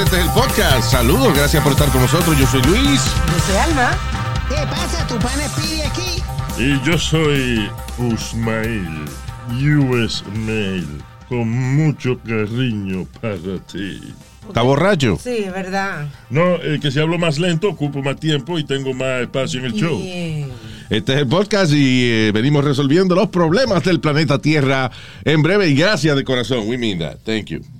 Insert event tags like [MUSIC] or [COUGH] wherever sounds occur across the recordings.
Este es el podcast. Saludos, gracias por estar con nosotros. Yo soy Luis. Yo soy Alma. ¿Qué pasa? ¿Tu pana pide aquí? Y yo soy Usmail, US Mail, con mucho cariño para ti. ¿Está borracho? Sí, es verdad. No, eh, que si hablo más lento, ocupo más tiempo y tengo más espacio en el show. Este es el podcast y eh, venimos resolviendo los problemas del planeta Tierra en breve y gracias de corazón. We mean that. Thank you.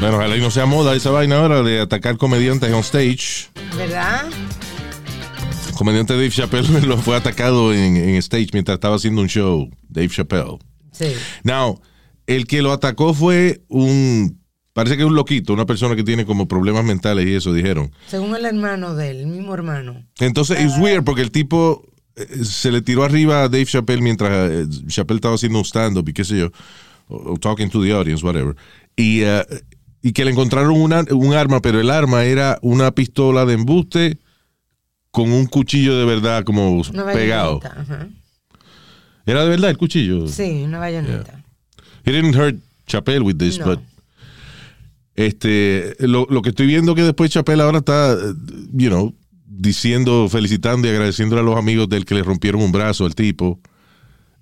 Bueno, ojalá y no sea moda esa vaina ahora de atacar comediantes on stage. ¿Verdad? El comediante Dave Chappelle [LAUGHS] lo fue atacado en, en stage mientras estaba haciendo un show. Dave Chappelle. Sí. Now, el que lo atacó fue un. Parece que es un loquito, una persona que tiene como problemas mentales y eso, dijeron. Según el hermano de él, el mismo hermano. Entonces, es weird porque el tipo eh, se le tiró arriba a Dave Chappelle mientras eh, Chappelle estaba haciendo un stand-up y qué sé yo, o, talking to the audience, whatever. Y, eh, y que le encontraron una- un arma, pero el arma era una pistola de embuste con un cuchillo de verdad como Una pegado. Ajá. Era de verdad el cuchillo. Sí, una bayoneta. He didn't hurt Chappelle with this, No. but este, lo, lo que estoy viendo que después Chappelle ahora está, you know, diciendo, felicitando y agradeciendo a los amigos del que le rompieron un brazo al tipo.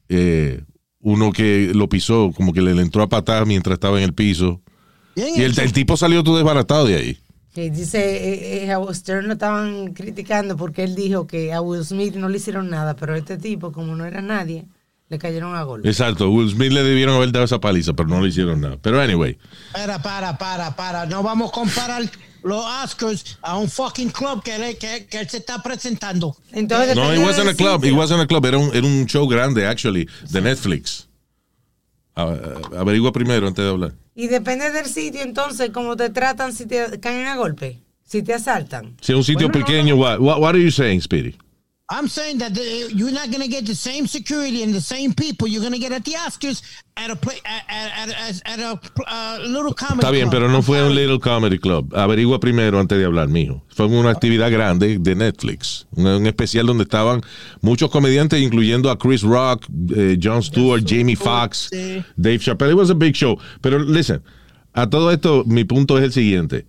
Eh, uno que lo pisó, como que le, le entró a patar mientras estaba en el piso. Bien Y el, el tipo salió todo desbaratado de ahí. Que dice, eh, eh, a Stern lo estaban criticando porque él dijo que a Will Smith no le hicieron nada, pero este tipo, como no era nadie, le cayeron a golpe. Exacto, Will Smith le debieron haber dado esa paliza, pero no le hicieron nada. Pero anyway, Para, para, para, para. No vamos a comparar los Oscars a un fucking club que, le- que, que él se está presentando. Entonces, no, it wasn't a club, it wasn't a club, era un, era un show grande, actually, de Netflix. A- a- averigua primero antes de hablar. Y depende del sitio, entonces, cómo te tratan si te caen a golpe, si te asaltan. Si es un sitio Bueno, no, pequeño, what, what, what are you saying, Speedy? I'm saying that the, you're not going to get the same security and the same people you're going to get at the Oscars at a play at, at, at, at a uh, little comedy Está bien, club. pero no fue un. Little Comedy Club. Averigua primero antes de hablar, mijo. Fue una actividad grande de Netflix. Un, un especial donde estaban muchos comediantes, incluyendo a Chris Rock, eh, Jon Stewart, Jamie Foxx, sí. Dave Chappelle. It was a big show. Pero, listen, a todo esto, mi punto es el siguiente.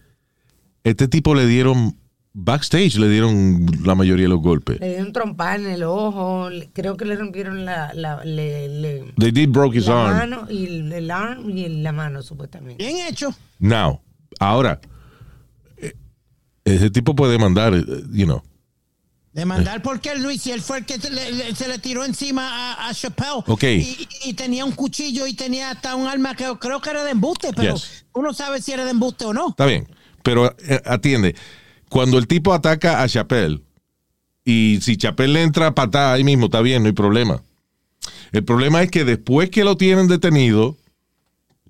Este tipo le dieron, backstage le dieron la mayoría de los golpes. Le dieron trompa en el ojo, creo que le rompieron la, la, le- le- They did broke his la arm. mano y el, el arm y la mano, supuestamente. Bien hecho. Now, ahora, eh, ese tipo puede demandar, eh, you know. Demandar porque Luis, y él fue el que se le, le- se le tiró encima a, a Chappelle. Ok. Y, y tenía un cuchillo y tenía hasta un arma que creo que era de embuste, pero Yes. uno sabe si era de embuste o no. Está bien, pero eh, atiende. Cuando el tipo ataca a Chappelle, y si Chappelle le entra a patada ahí mismo, está bien, no hay problema. El problema es que después que lo tienen detenido,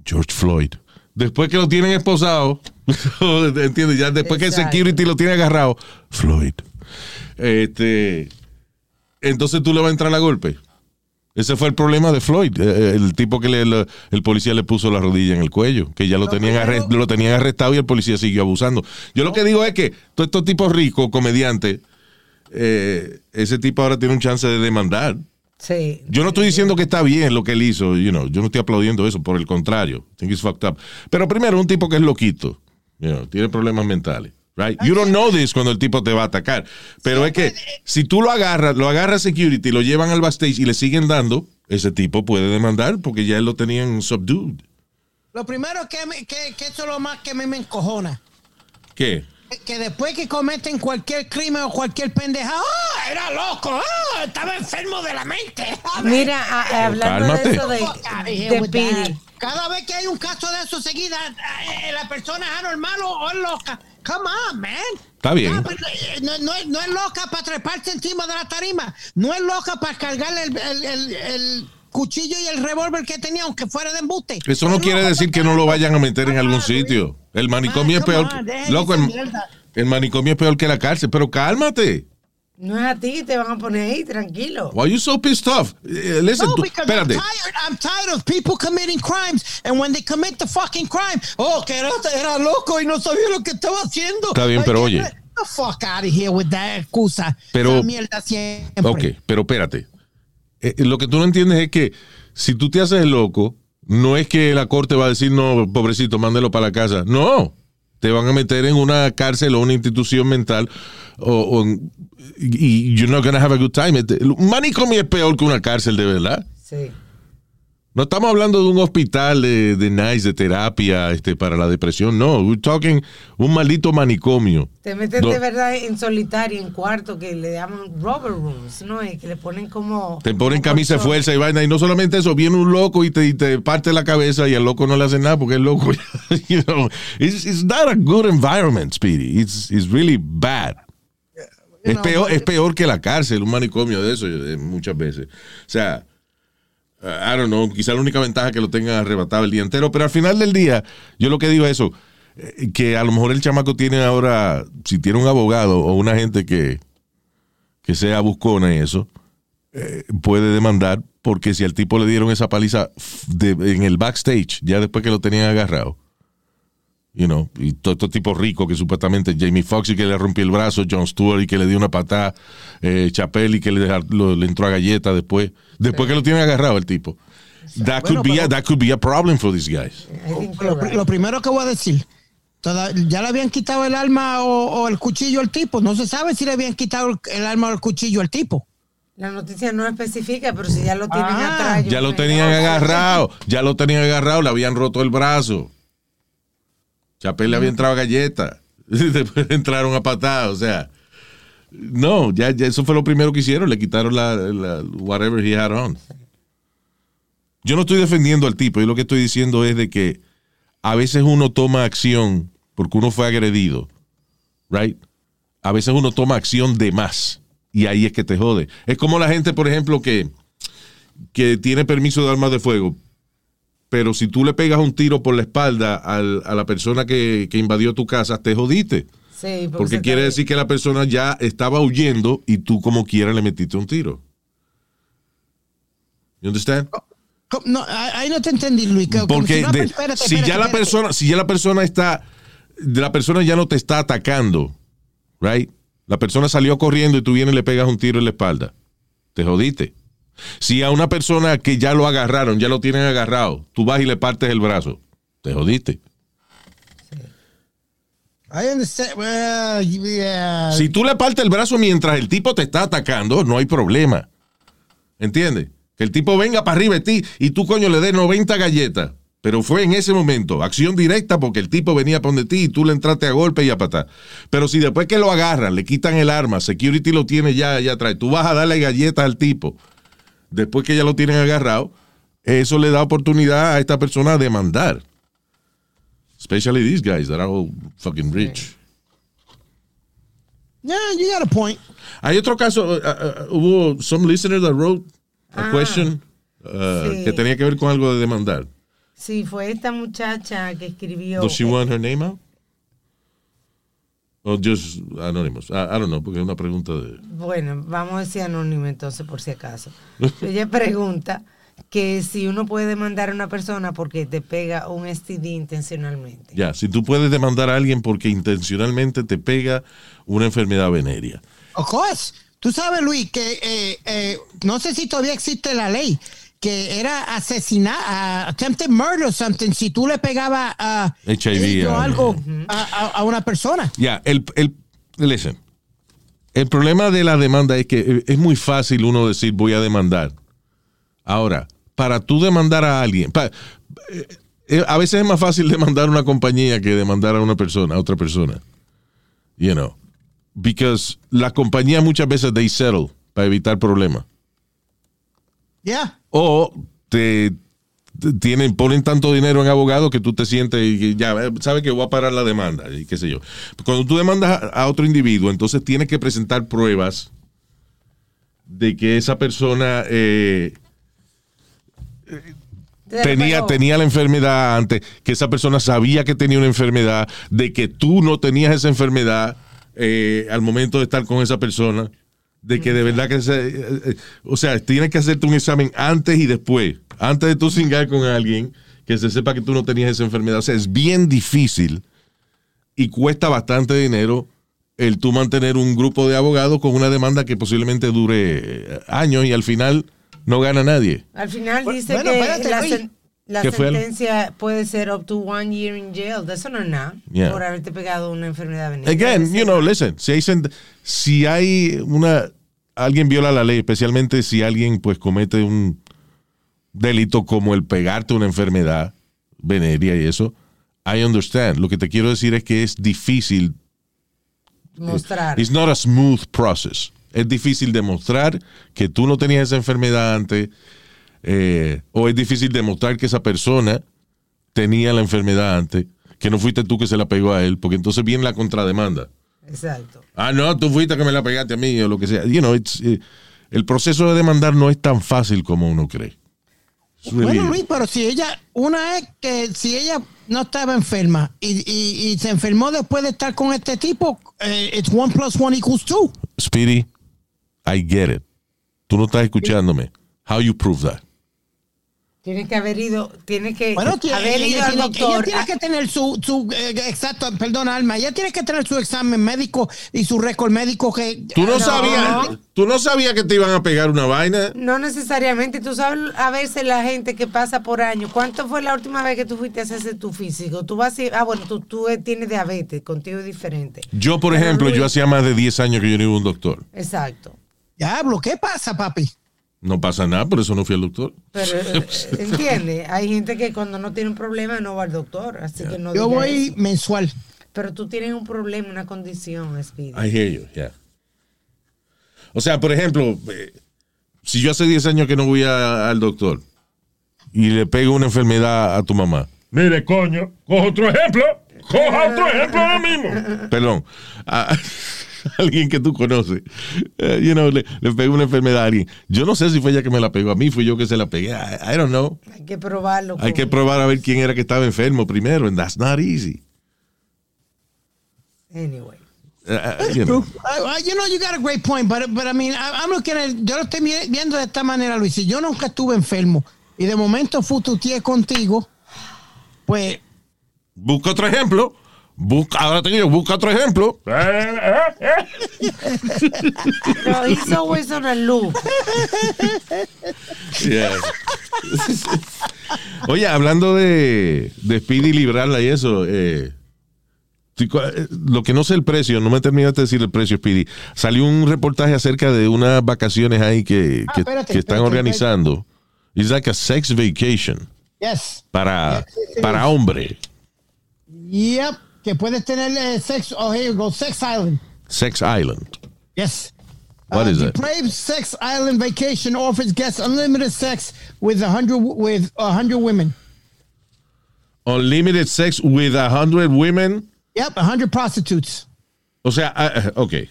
George Floyd, después que lo tienen esposado, [LAUGHS] ¿entiendes? Ya después que el security lo tiene agarrado, Floyd. Este, entonces tú le vas a entrar a golpe. Ese fue el problema de Floyd, eh, el tipo que le- le- el policía le puso la rodilla en el cuello, que ya lo tenían, lo tenían arrestado y el policía siguió abusando. Yo lo que digo es que todos estos tipos ricos, comediantes, eh, ese tipo ahora tiene un chance de demandar. Sí. Yo no estoy diciendo que está bien lo que él hizo, you know, yo no estoy aplaudiendo eso, por el contrario, I think it's fucked up. Pero primero, un tipo que es loquito, you know, tiene problemas mentales. Right? You don't know this cuando el tipo te va a atacar. Pero es que si tú lo agarras, lo agarras security, lo llevan al backstage y le siguen dando, ese tipo puede demandar porque ya él lo tenían subdued. Lo primero que, me- que, que eso es lo más que a mí me encojona. ¿Qué? Que- Que después que cometen cualquier crimen o cualquier pendeja, ¡ah! Era loco, ¡ah! Estaba enfermo de la mente. [LAUGHS] Mira, a- a- hablando cálmate. de eso de, de. Cada vez que hay un caso de eso seguida, eh, la persona es anormal o o es loca. Come on, man. Está bien. No, eh, no, no es- no es loca para treparse encima de la tarima. No es loca para cargarle el, el- el- el cuchillo y el revólver que tenía, aunque fuera de embuste. Eso no Es quiere decir que no lo vayan a meter en algún sitio. El manicomio Ah, es peor. on, que- Loco, el, el manicomio es peor que la cárcel. Pero cálmate. No es a ti, te van a poner ahí, tranquilo. Why are you so pissed off? Eh, listen, No, tú- because I'm espérate. tired. I'm tired of people committing crimes. And when they commit the fucking crime, oh, que era, era loco y no sabía lo que estaba haciendo. Está bien, pero oye. Get the fuck out of here with that excusa. Pero- mierda siempre. Ok, pero espérate. Eh, eh, lo que tú no entiendes es que si tú te haces loco, no es que la corte va a decir, no, pobrecito, mándelo para la casa. No. Te van a meter en una cárcel o una institución mental o, o y you're not gonna have a good time. Este, Un manicomio es peor que una cárcel, de verdad. Sí. No estamos hablando de un hospital de, de nice, de terapia este, para la depresión. No, we're talking un maldito manicomio. Te meten No. de verdad en solitario, en cuarto, que le llaman rubber rooms, ¿no? Y que le ponen como... Te ponen como camisa de fuerza y vaina. Y no solamente eso, viene un loco y te, y te parte la cabeza y al loco no le hace nada porque es loco. [LAUGHS] you know, it's, it's not a good environment, Speedy. It's, it's really bad. Es know, peor, es peor que la cárcel, un manicomio de eso, eh, muchas veces. O sea, uh, I don't know, quizá la única ventaja que lo tengan arrebatado el día entero, pero al final del día, yo lo que digo es eso, eh, que a lo mejor el chamaco tiene ahora, si tiene un abogado o una gente que, que sea buscona y eso, eh, puede demandar porque si al tipo le dieron esa paliza de- en el backstage, ya después que lo tenían agarrado, you know, y todo estos tipos ricos que supuestamente Jamie Foxx y que le rompió el brazo, John Stewart y que le dio una patada, eh, Chappelle y que le, lo- le entró a galleta después, después que lo tienen agarrado el tipo. That, Bueno, could be a, that could be a problem for these guys. Lo, primero que voy a decir, toda- ya le habían quitado el arma o, o el cuchillo al tipo. No se sabe si le habían quitado el, el arma o el cuchillo al tipo. La noticia no especifica, pero si ya lo tienen Ah, atrás. Ya lo tenían agarrado, ya lo tenían agarrado, le habían roto el brazo. Chappelle le había entrado a galleta. [LAUGHS] Después entraron a patada, o sea. No, ya, ya eso fue lo primero que hicieron, le quitaron la, la- whatever he had on. Yo no estoy defendiendo al tipo, yo lo que estoy diciendo es de que a veces uno toma acción porque uno fue agredido, right? A veces uno toma acción de más y ahí es que te jode. Es como la gente, por ejemplo, que que tiene permiso de armas de fuego, pero si tú le pegas un tiro por la espalda al- a la persona que, que invadió tu casa, te jodiste. Sí, Porque quiere decir que la persona ya estaba huyendo y tú como quiera le metiste un tiro. You understand? ¿Cómo? No, ahí no te entendí, Luis. Porque no, de- espérate, si espérate, ya la persona, si ya la persona está, la persona ya no te está atacando, right? La persona salió corriendo y tú vienes y le pegas un tiro en la espalda. Te jodiste. Si a una persona que ya lo agarraron, ya lo tienen agarrado, tú vas y le partes el brazo, te jodiste. I understand. Well, yeah. Si tú le partes el brazo mientras el tipo te está atacando, no hay problema. ¿Entiendes? Que el tipo venga para arriba de ti y tú, coño, le des 90 galletas. Pero fue en ese momento, acción directa porque el tipo venía por donde ti y tú le entraste a golpe y a patar. Pero si después que lo agarran, le quitan el arma, security lo tiene ya allá atrás, tú vas a darle galletas al tipo, después que ya lo tienen agarrado, eso le da oportunidad a esta persona a demandar. Especially these guys that are all fucking rich. Yeah, you got a point. Hay otro caso, uh, uh, hubo some listener that wrote a Ah, question uh, sí. que tenía que ver con algo de demandar. Sí, fue esta muchacha que escribió. Does she want her name out? Or just anonymous? I, I don't know, porque es una pregunta de... Bueno, vamos a decir anónimo entonces, por si acaso. [LAUGHS] Ella pregunta que si uno puede demandar a una persona porque te pega un STD intencionalmente. Ya, si tú puedes demandar a alguien porque intencionalmente te pega una enfermedad venérea. Of course. Tú sabes, Luis, que eh, eh, no sé si todavía existe la ley, que era asesinar, uh, attempted murder or something, si tú le pegabas a HIV, o algo a, a- a una persona. Ya, el, el, listen, el problema de la demanda es que eh, es muy fácil uno decir voy a demandar. Ahora, para tú demandar a alguien, eh, eh, a veces es más fácil [LAUGHS] demandar a una compañía que demandar a una persona, a otra persona. You know, because la compañía muchas veces they settle para evitar problemas. Yeah. O te, te tienen, ponen tanto dinero en abogado que tú te sientes y que ya, eh, sabes que voy a parar la demanda y qué sé yo. Cuando tú demandas a, otro individuo, entonces tienes que presentar pruebas de que esa persona eh, Te tenía, tenía la enfermedad antes, que esa persona sabía que tenía una enfermedad, de que tú no tenías esa enfermedad eh, al momento de estar con esa persona, de que de verdad que se, eh, eh, o sea, tienes que hacerte un examen antes y después, antes de tú cingar con alguien, que se sepa que tú no tenías esa enfermedad. O sea, es bien difícil y cuesta bastante dinero el tú mantener un grupo de abogados con una demanda que posiblemente dure eh, años y al final no gana nadie. Al final dice bueno, que espérate, la, Luis. sen- la ¿Qué fue el- sentencia puede ser up to one year in jail. De eso no es nada. Yeah. Por haberte pegado una enfermedad venérea. Again, you no. know, listen, si hay, si hay una, alguien viola la ley, especialmente si alguien pues comete un delito como el pegarte una enfermedad venérea y eso, I understand. Lo que te quiero decir es que es difícil, Mostrar. it's not a smooth process. Es difícil demostrar que tú no tenías esa enfermedad antes, eh, o es difícil demostrar que esa persona tenía la enfermedad antes, que no fuiste tú que se la pegó a él, porque entonces viene la contrademanda. Exacto. Ah, no, tú fuiste que me la pegaste a mí o lo que sea. You know, it's, eh, el proceso de demandar no es tan fácil como uno cree. Bueno, Luis, pero si ella, una es que si ella no estaba enferma y, y- y se enfermó después de estar con este tipo, eh, it's one plus one equals two. Speedy, I get it. Tú no estás escuchándome. How you prove that? Tiene que haber ido, tiene que Bueno, tiene- haber ella, ido al doctor. ella tiene a- que tener su, su eh, exacto, perdón, Alma, ella tiene que tener su examen médico y su récord médico que... Tú no, No. sabías, tú no sabías que te iban a pegar una vaina. No necesariamente. Tú sabes a veces la gente que pasa por años. ¿Cuánto fue la última vez que tú fuiste a hacerse tu físico? Tú vas a ir- ah, bueno, tú, tú tienes diabetes, contigo es diferente. Yo, por Pero ejemplo, Luis- yo hacía más de 10 años que yo no iba a un doctor. Exacto. Diablo, ¿qué pasa, papi? No pasa nada, por eso no fui al doctor. Pero, [LAUGHS] eh, ¿entiendes? Hay gente que cuando no tiene un problema no va al doctor, así que no Yo voy eso. mensual. Pero tú tienes un problema, una condición, Speedy. I hear you, yeah. O sea, por ejemplo, eh, si yo hace 10 años que no voy a- al doctor y le pego una enfermedad a tu mamá, Mire, coño, coja otro ejemplo. Coja otro ejemplo ahora mismo. perdón, a [LAUGHS] alguien que tú conoces, eh, you know, le, le pego una enfermedad a alguien. Yo no sé si fue ella que me la pegó a mí, fui yo que se la pegué. I, I don't know. Hay que probarlo. Hay que probar a ver quién era que estaba enfermo primero, and that's not easy. Anyway. Uh, uh, you know. [LAUGHS] Uh, uh, you know, you got a great point, but, but I mean, I- I'm looking at, yo lo estoy viendo de esta manera, Luis. Si yo nunca estuve enfermo y de momento fututié contigo, pues, Busca otro ejemplo. Busca, ahora te digo, busca otro ejemplo. Eh, eh, eh. No, he's always on a loop. Yeah. Oye, hablando de, de Speedy librarla y eso, eh, eh, lo que no sé el precio, no me terminaste de decir el precio, Speedy. Salió un reportaje acerca de unas vacaciones ahí que, Ah, que- espérate, que están espérate, organizando. It's like a sex vacation yes. para, sí. para hombre. Yep. Que puedes tener eh, sex, oh, here you go, Sex Island. Sex Island. Yes. What uh, is it? Sex Island Vacation offers guests unlimited sex with a hundred with a hundred women. Unlimited sex with a hundred women. Yep, a hundred prostitutes. O sea, ah, ok.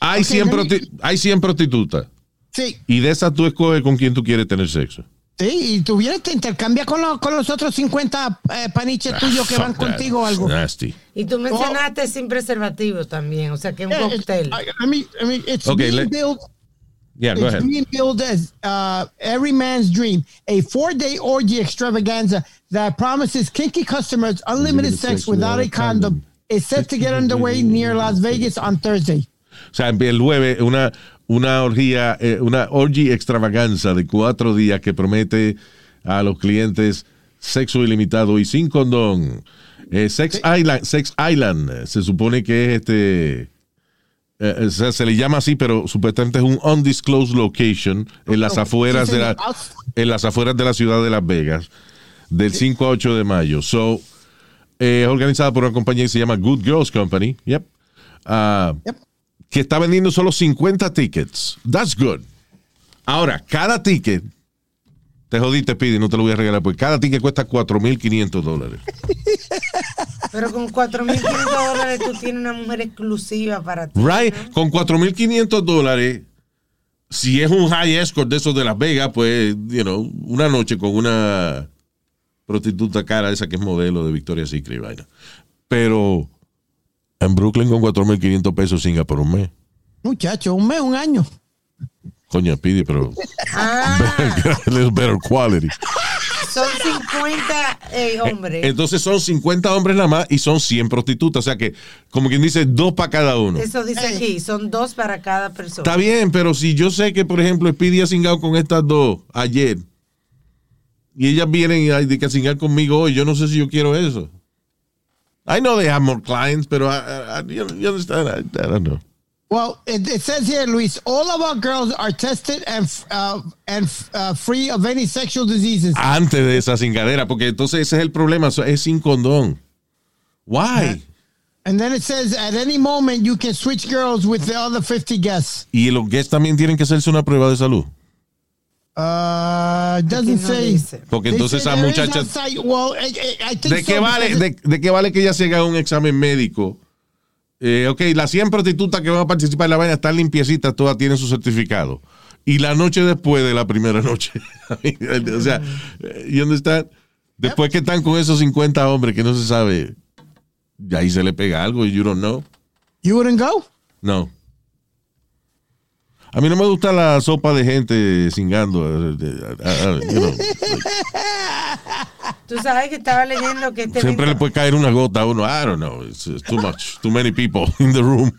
Hay, Ok, 100 let me- prosti- hay 100 prostitutas. Sí, Y de esas tú escoges con quién tú quieres tener sexo. Sí, y tú vienes, te intercambias con, los- con los otros 50 eh, paniches tuyos que van that. contigo o algo. Nasty. Y tú mencionaste sin preservativo también, o sea que un Eh, cóctel. I, I mean, I mean, it's Okay, being let- built Yeah, go it's ahead. being billed as uh, every man's dream, a four-day orgy extravaganza that promises kinky customers unlimited sex without a condom. Is set to get underway near Las Vegas on Thursday. O sea, el jueves, una, una orgía, eh, una orgy extravaganza de cuatro días que promete a los clientes sexo ilimitado y sin condón. Eh, Sex Island, Sex Island, eh, se supone que es este. eh, o sea, se le llama así, pero supuestamente es un undisclosed location en las afueras de la, en las afueras de la ciudad de Las Vegas, del 5 a 8 de mayo. So, eh, es organizada por una compañía que se llama Good Girls Company. Yep. Ah, Yep. Que está vendiendo solo 50 tickets. That's good. Ahora, cada ticket, te jodiste, Pidi, no te lo voy a regalar, pues cada ticket cuesta 4.500 dólares. [LAUGHS] Pero con 4.500 dólares tú tienes una mujer exclusiva para ti. Right? ¿no? Con 4.500 dólares, si es un high escort de esos de Las Vegas, pues, you know, una noche con una prostituta cara, esa que es modelo de Victoria's Secret, vaina. Pero en Brooklyn con 4.500 pesos singa por un mes. Muchacho, un mes, un año. Coño, Pidi, pero [LAUGHS] Ah, [LAUGHS] a little better quality. son 50 eh, hombres. Entonces son 50 hombres nada más y son 100 prostitutas. O sea que, como quien dice, dos para cada uno. Eso dice aquí, son dos para cada persona. Está bien, pero si yo sé que, por ejemplo, Speedy ha cingado con estas dos ayer y ellas vienen a, a cingar conmigo hoy, yo no sé si yo quiero eso. I know they have more clients, pero I, I- you understand? I, I don't know. Well, it, it says here, Luis, all of our girls are tested and uh, and uh, free of any sexual diseases. Antes de esa cingadera, porque entonces ese es el problema, so- es sin condón. Why? And then it says, at any moment, you can switch girls with the other 50 guests. Y los guests también tienen que hacerse una prueba de salud. Uh, doesn't say. dice. Porque entonces I, I- I think ¿De qué, so, vale, because de, de qué vale que ella se haga un examen médico? Eh, ok, las 100 prostitutas que van a participar en la vaina están limpiecitas, todas tienen su certificado. Y la noche después de la primera noche. [LAUGHS] o sea, ¿y dónde están? Después que están con esos 50 hombres que no se sabe, y ahí se le pega algo y you don't know. You wouldn't go? No. A mí no me gusta la sopa de gente cingando. eh, you know. Tú sabes que estaba leyendo que este Siempre le puede caer una gota a uno. I don't know. It's, it's too much. Too many people in the room.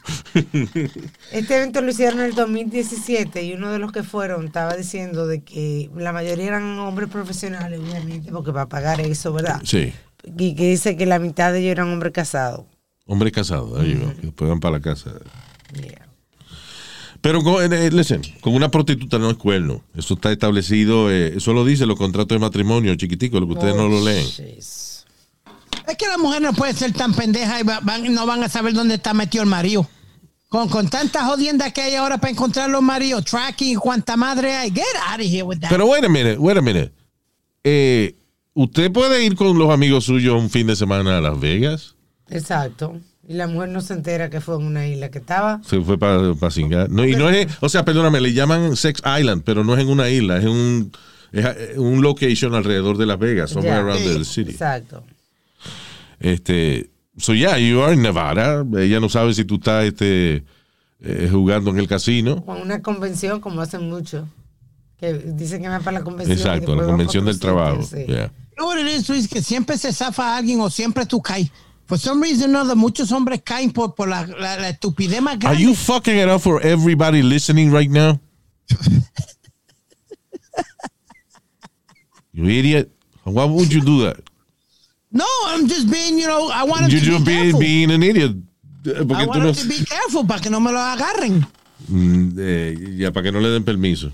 Este evento lo hicieron en el 2017 y uno de los que fueron estaba diciendo de que la mayoría eran hombres profesionales, obviamente, porque para pagar eso, ¿verdad? sí. Y que dice que la mitad de ellos eran hombres casados. Hombre casado. Ahí va, que después van para la casa. Yeah. Pero, con, eh, listen, con una prostituta no es cuerno. Eso está establecido. eh, eso lo dice los contratos de matrimonio chiquitico, lo que ustedes no lo leen. Jeez. Es que la mujer no puede ser tan pendeja y va- van- no van a saber dónde está metido el marido. Con, con tantas jodiendas que hay ahora para encontrar los maridos, tracking, cuánta madre hay. Get out of here with that. Pero, wait a minute, wait a minute. Eh, ¿Usted puede ir con los amigos suyos un fin de semana a Las Vegas? Exacto. Y la mujer no se entera que fue en una isla que estaba. Se fue para cingar. No, y no es, o sea, perdóname, le llaman Sex Island, pero no es en una isla, es un, es eh, un location alrededor de Las Vegas, somewhere around the city. Exacto. Este, so yeah, you are in Nevada. Ella no sabe si tú estás este, eh, jugando en el casino. Con una convención, como hacen mucho. Que dicen que van para la convención. Exacto, la convención del trabajo. sí. Yeah. It is, Luis? Que siempre se zafa a alguien o siempre tú caes. For some reason or other, muchos hombres caen por, por la, la, la estupidez más Are you fucking it up for everybody listening right now? you idiot. Why would you do that? No, I'm just being, you know, I want to just be being, careful. being an idiot. Eh, I want no. to be careful para que no me lo agarren. Mm, eh, ya, para que no le den permiso.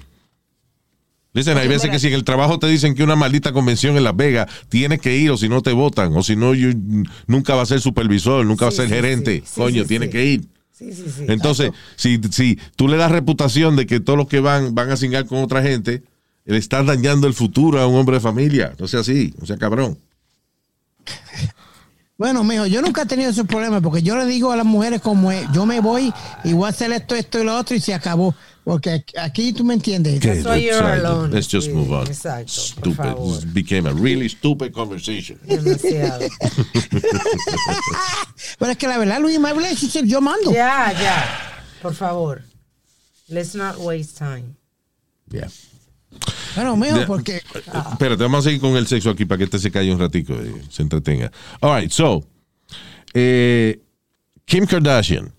Dicen, hay veces que si en el trabajo te dicen que una maldita convención en Las Vegas tienes que ir o si no te votan o si no nunca va a ser supervisor, nunca va a ser sí, gerente. sí, Coño, tienes que ir. Sí, sí, sí. Entonces, si, si tú le das reputación de que todos los que van van a cingar con otra gente, le estás dañando el futuro a un hombre de familia. No sea así, no sea cabrón. Bueno, mijo, yo nunca he tenido ese problema porque yo le digo a las mujeres como es, yo me voy y voy a hacer esto, esto y lo otro y se acabó. Porque aquí tú me entiendes. Okay, That's why you're alone. Let's just move on. exacto, por Stupid. This became a really stupid conversation. Demasiado. [LAUGHS] Pero es que la verdad, Luis, my relationship, yo mando. ya, ya. Por favor. Let's not waste time. Yeah. Bueno, mijo, De- porque Espérate, vamos a seguir con el sexo aquí para que este se calle un ratico y se entretenga. All right, so, eh, Kim Kardashian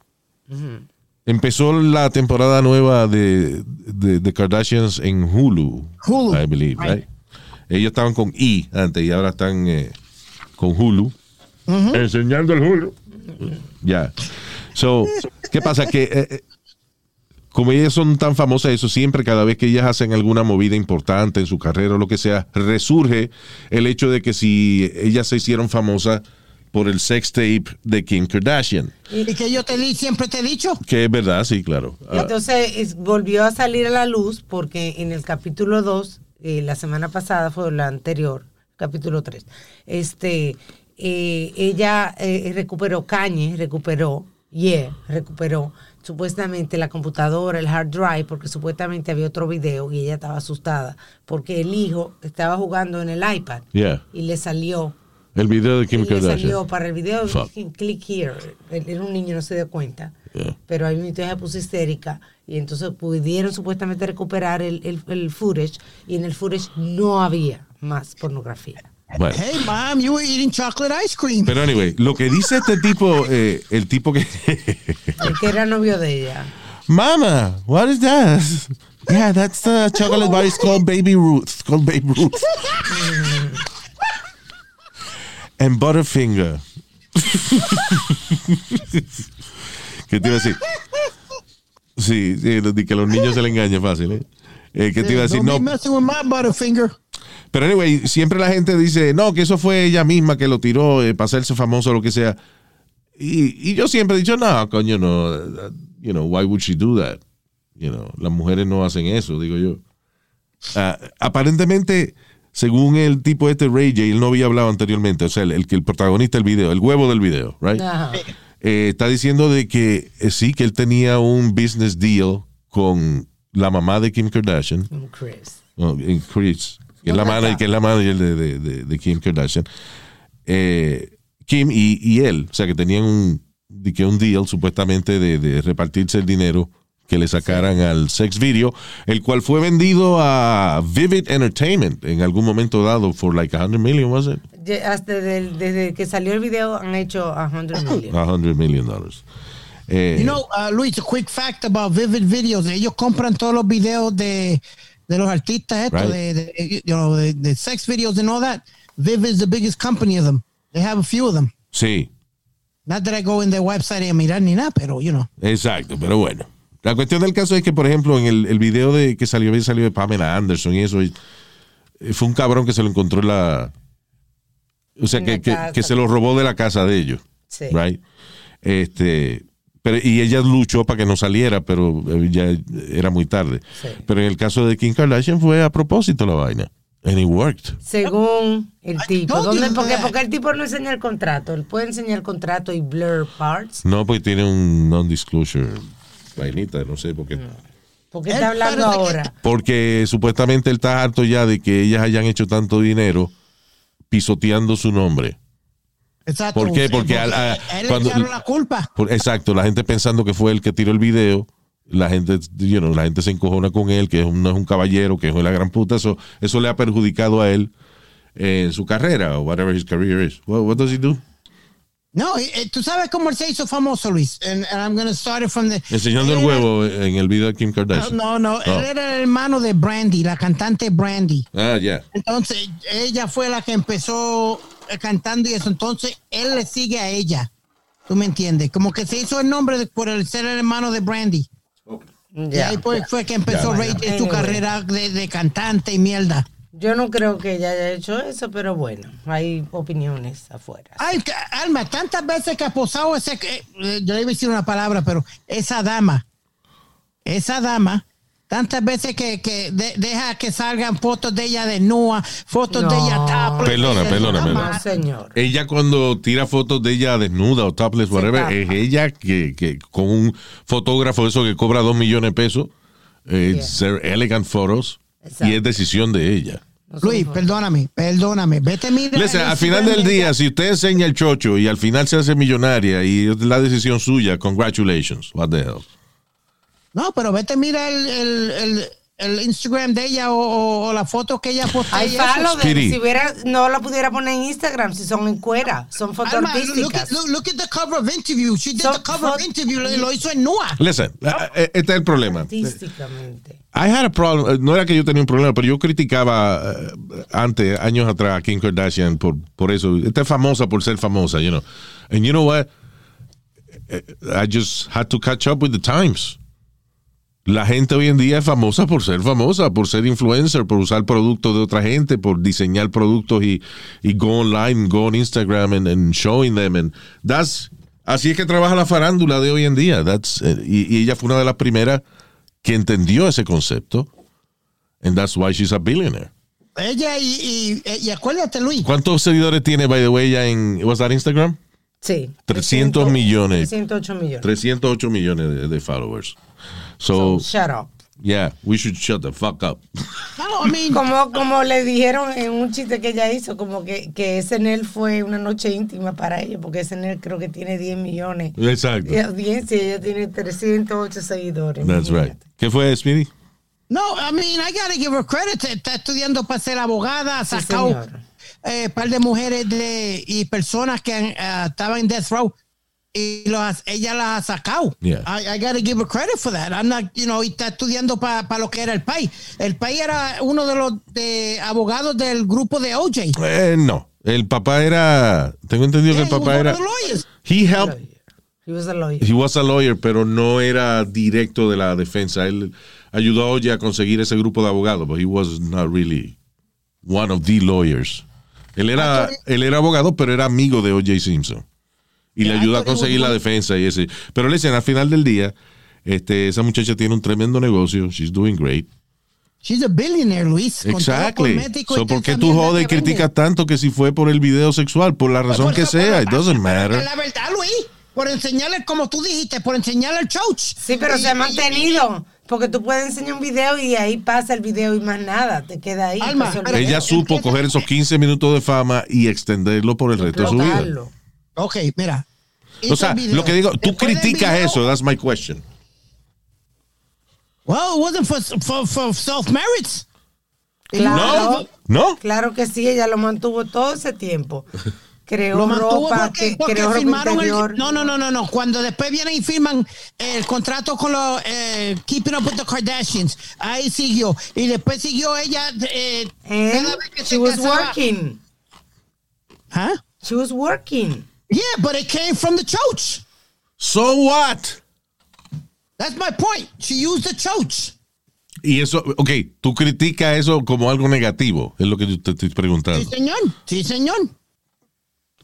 empezó la temporada nueva de, de, de Kardashians en Hulu, Hulu. I believe, right? Ellos estaban con E antes y ahora están eh, con Hulu. Enseñando el Hulu. Ya. So, ¿qué pasa? Que eh, como ellas son tan famosas, eso siempre, cada vez que ellas hacen alguna movida importante en su carrera o lo que sea, resurge el hecho de que si ellas se hicieron famosas por el sex tape de Kim Kardashian. y que yo te di, siempre te he dicho. Que es verdad, sí, claro. Ah, Entonces es- volvió a salir a la luz porque en el capítulo 2, eh, la semana pasada fue la anterior, capítulo 3, este, eh, ella eh, recuperó, Kanye recuperó, yeah, recuperó supuestamente la computadora, el hard drive, porque supuestamente había otro video y ella estaba asustada porque el hijo estaba jugando en el iPad yeah. y le salió El video de Kim y le Kardashian. salió para el video, Fuck. click here. Era un niño, no se dio cuenta. Yeah. Pero ahí mi tía se puso histérica y entonces pudieron supuestamente recuperar el, el, el footage y en el footage no había más pornografía. Bueno. Hey, mom, you were eating chocolate ice cream. Pero anyway, lo que dice este tipo, eh, el tipo que... [LAUGHS] El que era novio de ella. Mama, what is that? Yeah, that's the chocolate bar. It's called Baby Ruth. It's called Baby Ruth. and Butterfinger. [LAUGHS] ¿Qué te iba a decir? Sí, sí, que a los niños se le engaña fácil, ¿eh? Eh, ¿Qué te iba a decir? Don't No, be messing with my butterfinger. Pero anyway, siempre la gente dice, no, que eso fue ella misma que lo tiró eh, para hacerse famoso o lo que sea. Y, y yo siempre he dicho, no, coño, no. uh, You know, why would she do that? You know, las mujeres no hacen eso, digo yo. Ah, aparentemente, según el tipo este Ray J, él no había hablado anteriormente, o sea, el, el el protagonista del video, el huevo del video, right? Eh, está diciendo de que eh, sí, que él tenía un business deal con la mamá de Kim Kardashian. Chris. No, Chris, que es la manager, que es la manager de, de- de- de Kim Kardashian. Eh, Kim y, y él, o sea, que tenían un, que un deal supuestamente de, de repartirse el dinero que le sacaran al sex video, el cual fue vendido a Vivid Entertainment en algún momento dado for like 100 million, was it? Hasta del- desde que salió el video han hecho a 100 million. 100 million dollars. Eh, You know, uh, Luis, a quick fact about Vivid Videos. Ellos compran todos los videos de, de los artistas, estos, Right. de, de, you know, de, de sex videos and all that. Vivid is the biggest company of them. They have a few of them. sí, Not that I go in their website a mirar ni nada, pero, you know. Exacto, pero bueno. La cuestión del caso es que, por ejemplo, en el, el video de que salió, había salido de Pamela Anderson y eso, y- eh, fue un cabrón que se lo encontró en la. O sea, que, que, que se lo robó de la casa de ellos. Sí. Right? Este. Pero, y ella luchó para que no saliera, pero eh, ya era muy tarde. Sí. Pero en el caso de Kim Kardashian fue a propósito la vaina. And it worked. Según el tipo. ¿Dónde- porque, el tipo no enseña el contrato. Él puede enseñar el contrato y blur parts. No, porque tiene un non-disclosure vainita, no sé por qué. ¿Por qué está hablando ahora? Porque supuestamente él está harto ya de que ellas hayan hecho tanto dinero pisoteando su nombre. Exacto. ¿Por qué? Porque al- a- a él cuando- le echaron la culpa. Por- exacto, la gente pensando que fue él que tiró el video, la gente, you know, la gente se encojona con él, que no es un caballero, que es la gran puta, eso, eso le ha perjudicado a él en su carrera, o whatever his career is. What, what does he do? No, eh, tú sabes cómo él se hizo famoso, Luis. And, and I'm going to start it from the... Enseñando el Él era- huevo en el video de Kim No, Kardashian. no, no, él era el hermano de Brandy, la cantante Brandy. Ah, ya. Entonces, ella fue la que empezó cantando y eso. Entonces, él le sigue a ella. ¿Tú me entiendes? Como que se hizo el nombre de- por el ser el hermano de Brandy. Y Ya. ahí pues, fue que empezó Ya, Ray su carrera de, de cantante y mierda. Yo no creo que ella haya hecho eso, pero bueno, hay opiniones afuera. Ay, Alma, tantas veces que ha posado ese... eh, eh, yo le iba a decir una palabra, pero esa dama, esa dama Tantas veces que, que de- deja que salgan fotos de ella desnuda, fotos de ella topless. Perdona, perdona, No, perdona. señor. Ella cuando tira fotos de ella desnuda o topless, whatever, es ella que, que con un fotógrafo eso que cobra dos millones de pesos, eh, Yeah. ser elegant photos, Exacto. y es decisión de ella. Luis, perdóname, perdóname. Vete, mira. Listen, al final del de día, si usted enseña el chocho y al final se hace millonaria y es la decisión suya, congratulations. What the hell. No, pero vete, mira el, el, el, el Instagram de ella o, o- o la foto que ella postea. Hay y eso. follow de Speedy. si hubiera, no la pudiera poner en Instagram si son en cuera, son fotos Alma, look, artísticas. at, look, look at the cover of interview. She did So- the cover of interview. Lo, lo hizo en Nua. Listen, eh, este es el problema. Artísticamente. I had a problem. eh, No era que yo tenía un problema, pero yo criticaba eh, antes, años atrás, a Kim Kardashian por, por eso. Esta es famosa por ser famosa, you know. And you know what? Eh, I just had to catch up with the times. La gente hoy en día es famosa por ser famosa, por ser influencer, por usar productos de otra gente, por diseñar productos y, y go online, go on Instagram and, and showing them. And that's, así es que trabaja la farándula de hoy en día. That's, eh, y, y ella fue una de las primeras que entendió ese concepto. And that's why she's a billionaire. Ella y, y, y acuérdate, Luis. ¿Cuántos seguidores tiene, by the way, ella en, was that Instagram? Sí. 300 millones. 308 millones. 308 millones de, de followers. So, Shut up. yeah, we should shut the fuck up. [LAUGHS] No, I mean, Como, como le dijeron en un chiste que ella hizo, como que, que SNL fue una noche íntima para ella, porque SNL creo que tiene 10 millones Exacto. de audiencia y ella tiene 308 seguidores. That's right. ¿Qué fue, Speedy? no, I mean, I gotta give her credit. Está estudiando para ser abogada, ha Sí, sacado señor. eh, par de mujeres de, y personas que eh, estaban en death row y los, ella las ha sacado. Yeah. I, I gotta give her credit for that. I'm not, you know, y está estudiando para lo que era el país. El país era uno de los de abogados del grupo de OJ. Eh, no. El papá era. Tengo entendido Yeah, que he el papá era. He helped. He was a lawyer. He was a lawyer, pero no era directo de la defensa. Él ayudó a Oye a conseguir ese grupo de abogados, but he was not really one of the lawyers. Él era, él era abogado, pero era amigo de O.J. Simpson. Y le ayudó a conseguir la defensa y ese. Pero le dicen, al final del día, este, esa muchacha tiene un tremendo negocio. She's doing great. She's a billionaire, Luis. Exactly. So, ¿Por qué tú jodes y criticas tanto que si fue por el video sexual? Por la razón Por- que por- sea. It doesn't matter. La verdad, Luis, por enseñarle, como tú dijiste, por enseñarle el chouch. Sí, pero Y- se ha mantenido. Porque tú puedes enseñar un video y ahí pasa el video y más nada. Te queda ahí. Alma, pues, Ella supo coger esos 15 minutos de fama y extenderlo por el resto de su vida. Ok, mira. O sea, video. lo que digo, tú criticas video- eso, that's my question. Well, it wasn't for, for, for self-merits. Claro. ¿No? Claro que sí, ella lo mantuvo todo ese tiempo. [LAUGHS] Creó Lo mantuvo ropa, porque, que, porque creó ropa firmaron el, no no no no no cuando después vienen y firman el contrato con los eh, Keeping Up with the Kardashians ahí siguió y después siguió ella eh, And cada vez que she se was casaba- working. Huh? She was working. Yeah but it came from the church So what? that's my point she used the church Y eso, ok, tú criticas eso como algo negativo, es lo que yo te estoy sí preguntando. señor sí señor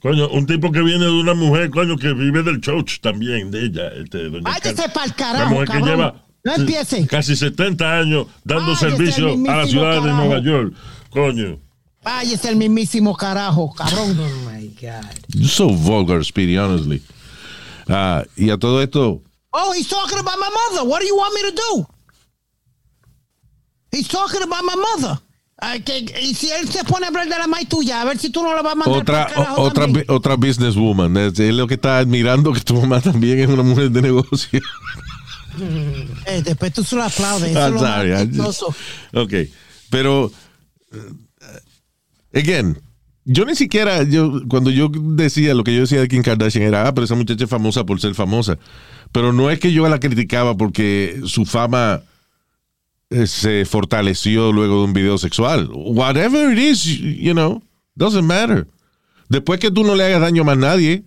Coño, un tipo que viene de una mujer, coño, que vive del church también, de ella. Este, doña váyase Car- para el Una carajo mujer que lleva no empiece casi 70 años dando Váyase servicio a la ciudad de. Nueva York. Coño. Váyase el mismísimo carajo cabrón Oh my God. You're so vulgar, Speedy, honestly. Ah, y a todo esto, Oh, he's talking about my mother. What do you want me to do? He's talking about my mother. Ay, que- y si él se pone a hablar de la maíz tuya, a ver si tú no la vas a mandar otra, o- otra, también. otra businesswoman. Es, es lo que está admirando que tu mamá también es una mujer de negocio. [LAUGHS] Eh, después tú se lo aplaudes. Eso es lo más sorry, I just-. Ok, pero again, yo ni siquiera, yo cuando yo decía lo que yo decía de Kim Kardashian era, ah, pero esa muchacha es famosa por ser famosa. Pero no es que yo la criticaba porque su fama eh, se fortaleció luego de un video sexual. Whatever it is, you know, doesn't matter. Después que tú no le hagas daño a más nadie,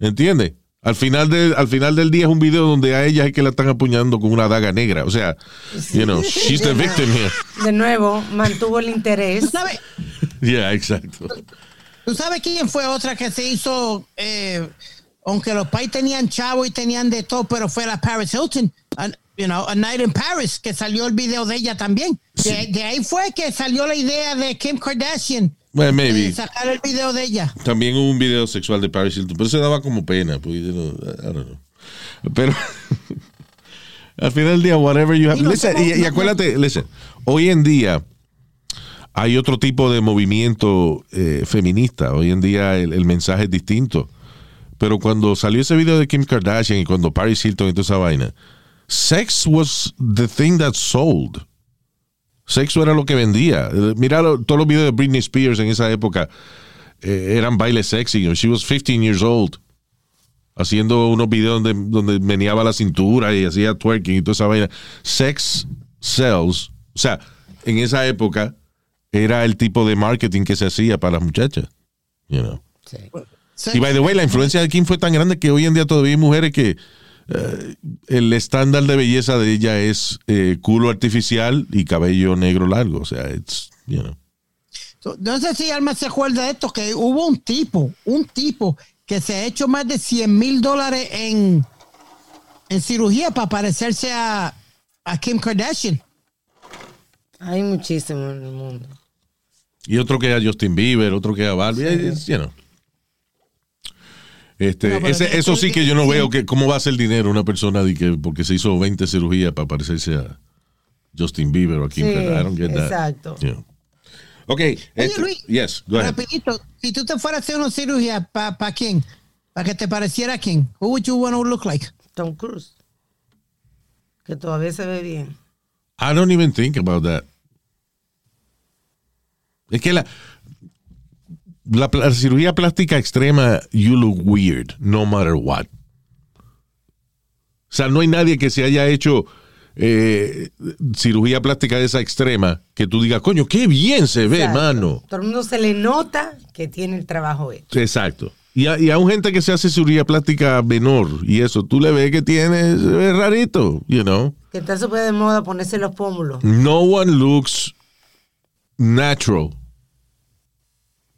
¿entiendes? Al final, de, al final del día es un video donde a ella es que la están apuñando con una daga negra. O sea, you know, she's the victim here. De nuevo, mantuvo el ¿Tú interés. sabes, Yeah, exacto. ¿Tú sabes quién fue otra que se hizo? eh, aunque los pais tenían chavo y tenían de todo, pero fue la Paris Hilton. You know, A Night in Paris, que salió el video de ella también. De, de ahí fue que salió la idea de Kim Kardashian Well, de maybe. sacar el video de ella. También hubo un video sexual de Paris Hilton, pero se daba como pena. Pues, I don't know. Pero [LAUGHS] al final del día, whatever you have. Y no Listen, y, y acuérdate, listen, hoy en día hay otro tipo de movimiento eh, feminista. Hoy en día el, el mensaje es distinto. Pero cuando salió ese video de Kim Kardashian y cuando Paris Hilton y toda esa vaina, sex was the thing that sold. Sexo era lo que vendía. Mira lo- todos los videos de Britney Spears en esa época eh, eran bailes sexy. She was 15 years old. Haciendo unos videos donde, donde meneaba la cintura y hacía twerking y toda esa vaina. Sex sells. O sea, en esa época era el tipo de marketing que se hacía para las muchachas. You know. Y by the way, la influencia de Kim fue tan grande que hoy en día todavía hay mujeres que eh, el estándar de belleza de ella es eh, culo artificial y cabello negro largo. O sea, it's, you know. So, No sé si Alma se acuerda de esto, que hubo un tipo, un tipo que se ha hecho más de 100 mil dólares en, en cirugía para parecerse a, a Kim Kardashian. Hay muchísimo en el mundo. Y otro que a Justin Bieber, otro que a Barbie, it's, you know. Este, ese- que- eso sí que yo no veo que cómo va a ser dinero una persona de que porque se hizo 20 cirugías para parecerse a Justin Bieber o a Kim Sí, Kardashian. I don't get that. exacto. Know. Ok, Oye, este- Luis, yes, go ahead. rapidito, si tú te fueras a hacer una cirugía, ¿para quién? Para que te pareciera a quién? Who would you want to look like? Tom Cruise. Que todavía se ve bien. I don't even think about that. Es que la, la, la cirugía plástica extrema, you look weird, no matter what. O sea, no hay nadie que se haya hecho eh, cirugía plástica de esa extrema que tú digas, coño, qué bien se ve, Exacto. mano. Todo el mundo se le nota que tiene el trabajo hecho. Exacto. Y a, y a un gente que se hace cirugía plástica menor y eso, tú le ves que tiene, ve rarito, you know. Que está súper de moda ponerse los pómulos. No one looks natural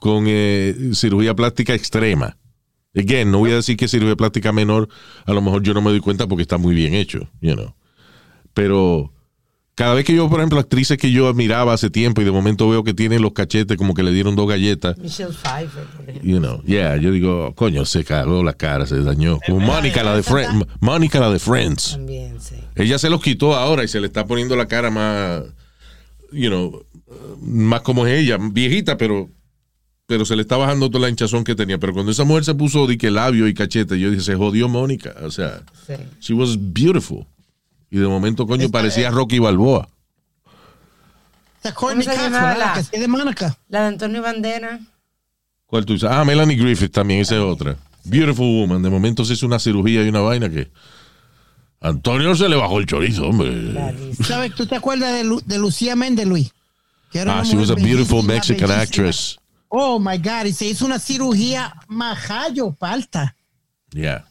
con eh, cirugía plástica extrema. Again, no voy a decir que cirugía plástica menor, a lo mejor yo no me doy cuenta porque está muy bien hecho, you know. Pero cada vez que yo, por ejemplo, actrices que yo admiraba hace tiempo y de momento veo que tienen los cachetes como que le dieron dos galletas, Michelle Pfeiffer, por ejemplo. you know, yeah, yo digo, coño, se cagó la cara, se dañó. Como Mónica, la de Friends. Mónica, la de Friends. También, sí. Ella se los quitó ahora y se le está poniendo la cara más, you know, más como es ella, viejita, pero, pero se le está bajando toda la hinchazón que tenía. Pero cuando esa mujer se puso de que labio y cachete, yo dije, se jodió Mónica. O sea, sí. she was beautiful. Y de momento, coño, parecía Rocky Balboa. Esa Courtney ¿Cómo se Cox, llamaba ¿verdad? la- Que sí de Mónica. La de Antonio Bandera. ¿Cuál tú dices? Ah, Melanie Griffith también, esa es otra. Beautiful woman. De momento se hizo una cirugía y una vaina que. Antonio se le bajó el chorizo, hombre. ¿Sabes? ¿Tú te acuerdas de, Lu- de Lucía Méndez, Luis? Que era Ah, she was a beautiful Mexican bellísima. actress. Oh my God, y se hizo una cirugía majayo, palta. Yeah.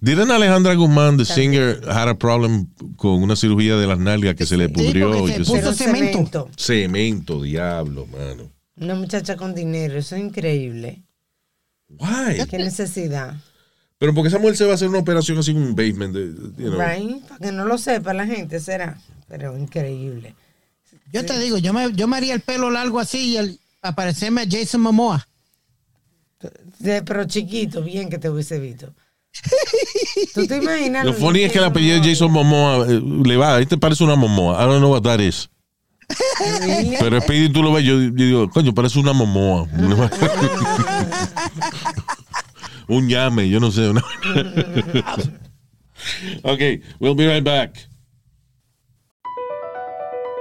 Didn't Alejandra Guzmán, the singer, had a problem con una cirugía de las nalgas que se le Sí, pudrió? y se puso cemento. cemento. Diablo, mano. Una muchacha con dinero. Eso es increíble. Why? Qué necesidad. Pero porque esa mujer se va a hacer una operación así en un basement. De, you know. Right? Para que no lo sepa la gente, será. Pero increíble. Yo te digo, yo me, yo me haría el pelo largo así y el, para parecerme a Jason Momoa. De- pero chiquito, bien que te hubiese visto. ¿Tú te imaginas? Lo funny es que el apellido de Jason Momoa eh, le va, ahí te parece una Momoa. I don't know what that is. Pero Speedy tú lo ves, yo, yo digo, coño, parece una Momoa. [LAUGHS] Un llame, yo no sé. Una... [LAUGHS] ok, we'll be right back.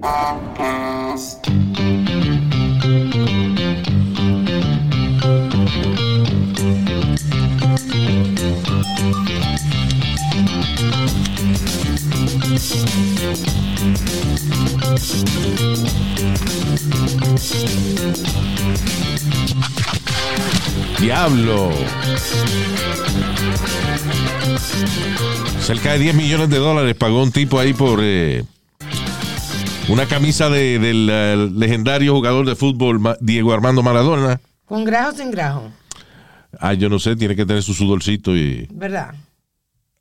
Podcast. Diablo. Cerca de 10 millones de dólares pagó un tipo ahí por eh, una camisa de- del eh, legendario jugador de fútbol Diego Armando Maradona. ¿Con grajo o sin grajo? Ah, yo no sé, tiene que tener su sudorcito y... ¿Verdad?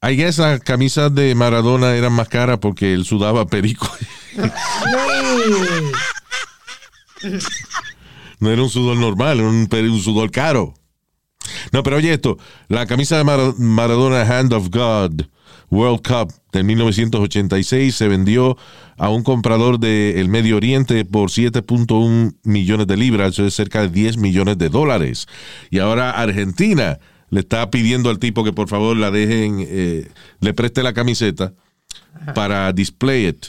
I guess las camisas de Maradona eran más caras porque él sudaba perico. [LAUGHS] No era un sudor normal, era un sudor caro. No, pero oye esto, la camisa de Mara- Maradona Hand of God World Cup de 1986 se vendió a un comprador del Medio Oriente por 7.1 millones de libras, eso es cerca de 10 millones de dólares. Y ahora Argentina le está pidiendo al tipo que por favor la dejen, eh, le preste la camiseta para display it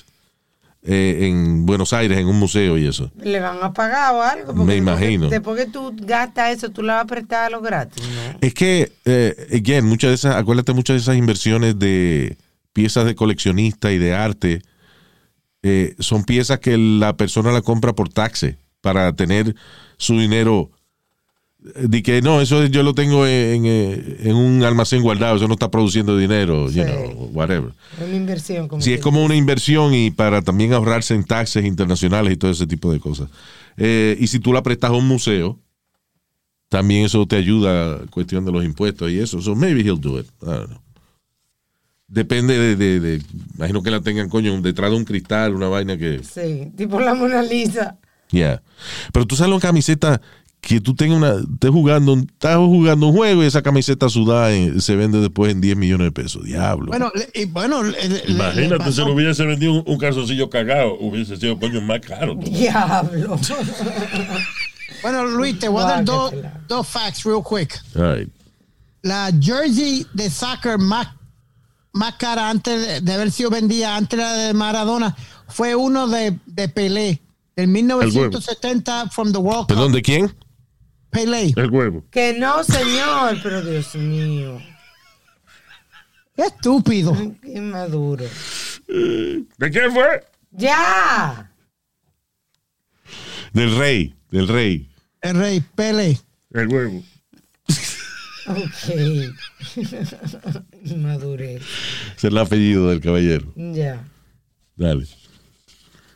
eh, en Buenos Aires, en un museo y eso. ¿Le van a pagar o algo? Porque Me imagino. Después que tú gastas eso, tú la vas a prestar a lo gratis, ¿no? Es que, eh, again, muchas de esas, acuérdate, muchas de esas inversiones de piezas de coleccionista y de arte eh, son piezas que la persona la compra por taxe para tener su dinero. Eh, De que no, eso yo lo tengo en, eh, en un almacén guardado, eso no está produciendo dinero, you Sí. know, whatever. Es una inversión. Como Sí, es como una inversión y para también ahorrarse en taxes internacionales y todo ese tipo de cosas. Eh, y si tú la prestas a un museo, también eso te ayuda a cuestión de los impuestos y eso. So maybe he'll do it. I don't know. Depende de, de- de- imagino que la tengan, coño, detrás de un cristal, una vaina que... Sí, tipo la Mona Lisa. Yeah. Pero tú sabes una camiseta que tú tengas una... Estés jugando, estás jugando un juego y esa camiseta sudada se vende después en 10 millones de pesos. Diablo. Bueno, le- y bueno, le- le- le Imagínate, pasó- si le hubiese vendido un, un calzoncillo cagado, hubiese sido coño más caro. Diablo. [LAUGHS] Bueno, Luis, te voy a dar dos, dos facts real quick. All right. La jersey de soccer más, más cara antes de, haber sido vendida antes la de Maradona fue uno de, de Pelé, del 1970 from the World Cup. ¿Perdón, de quién? Pelé. El huevo. que no, señor, pero Dios mío. Qué estúpido. Qué maduro. ¿De quién fue? ¡Ya! Del rey, del rey. El rey Pelé. El huevo. Ok. [LAUGHS] Madurez. Es el apellido del caballero. Ya. Dale.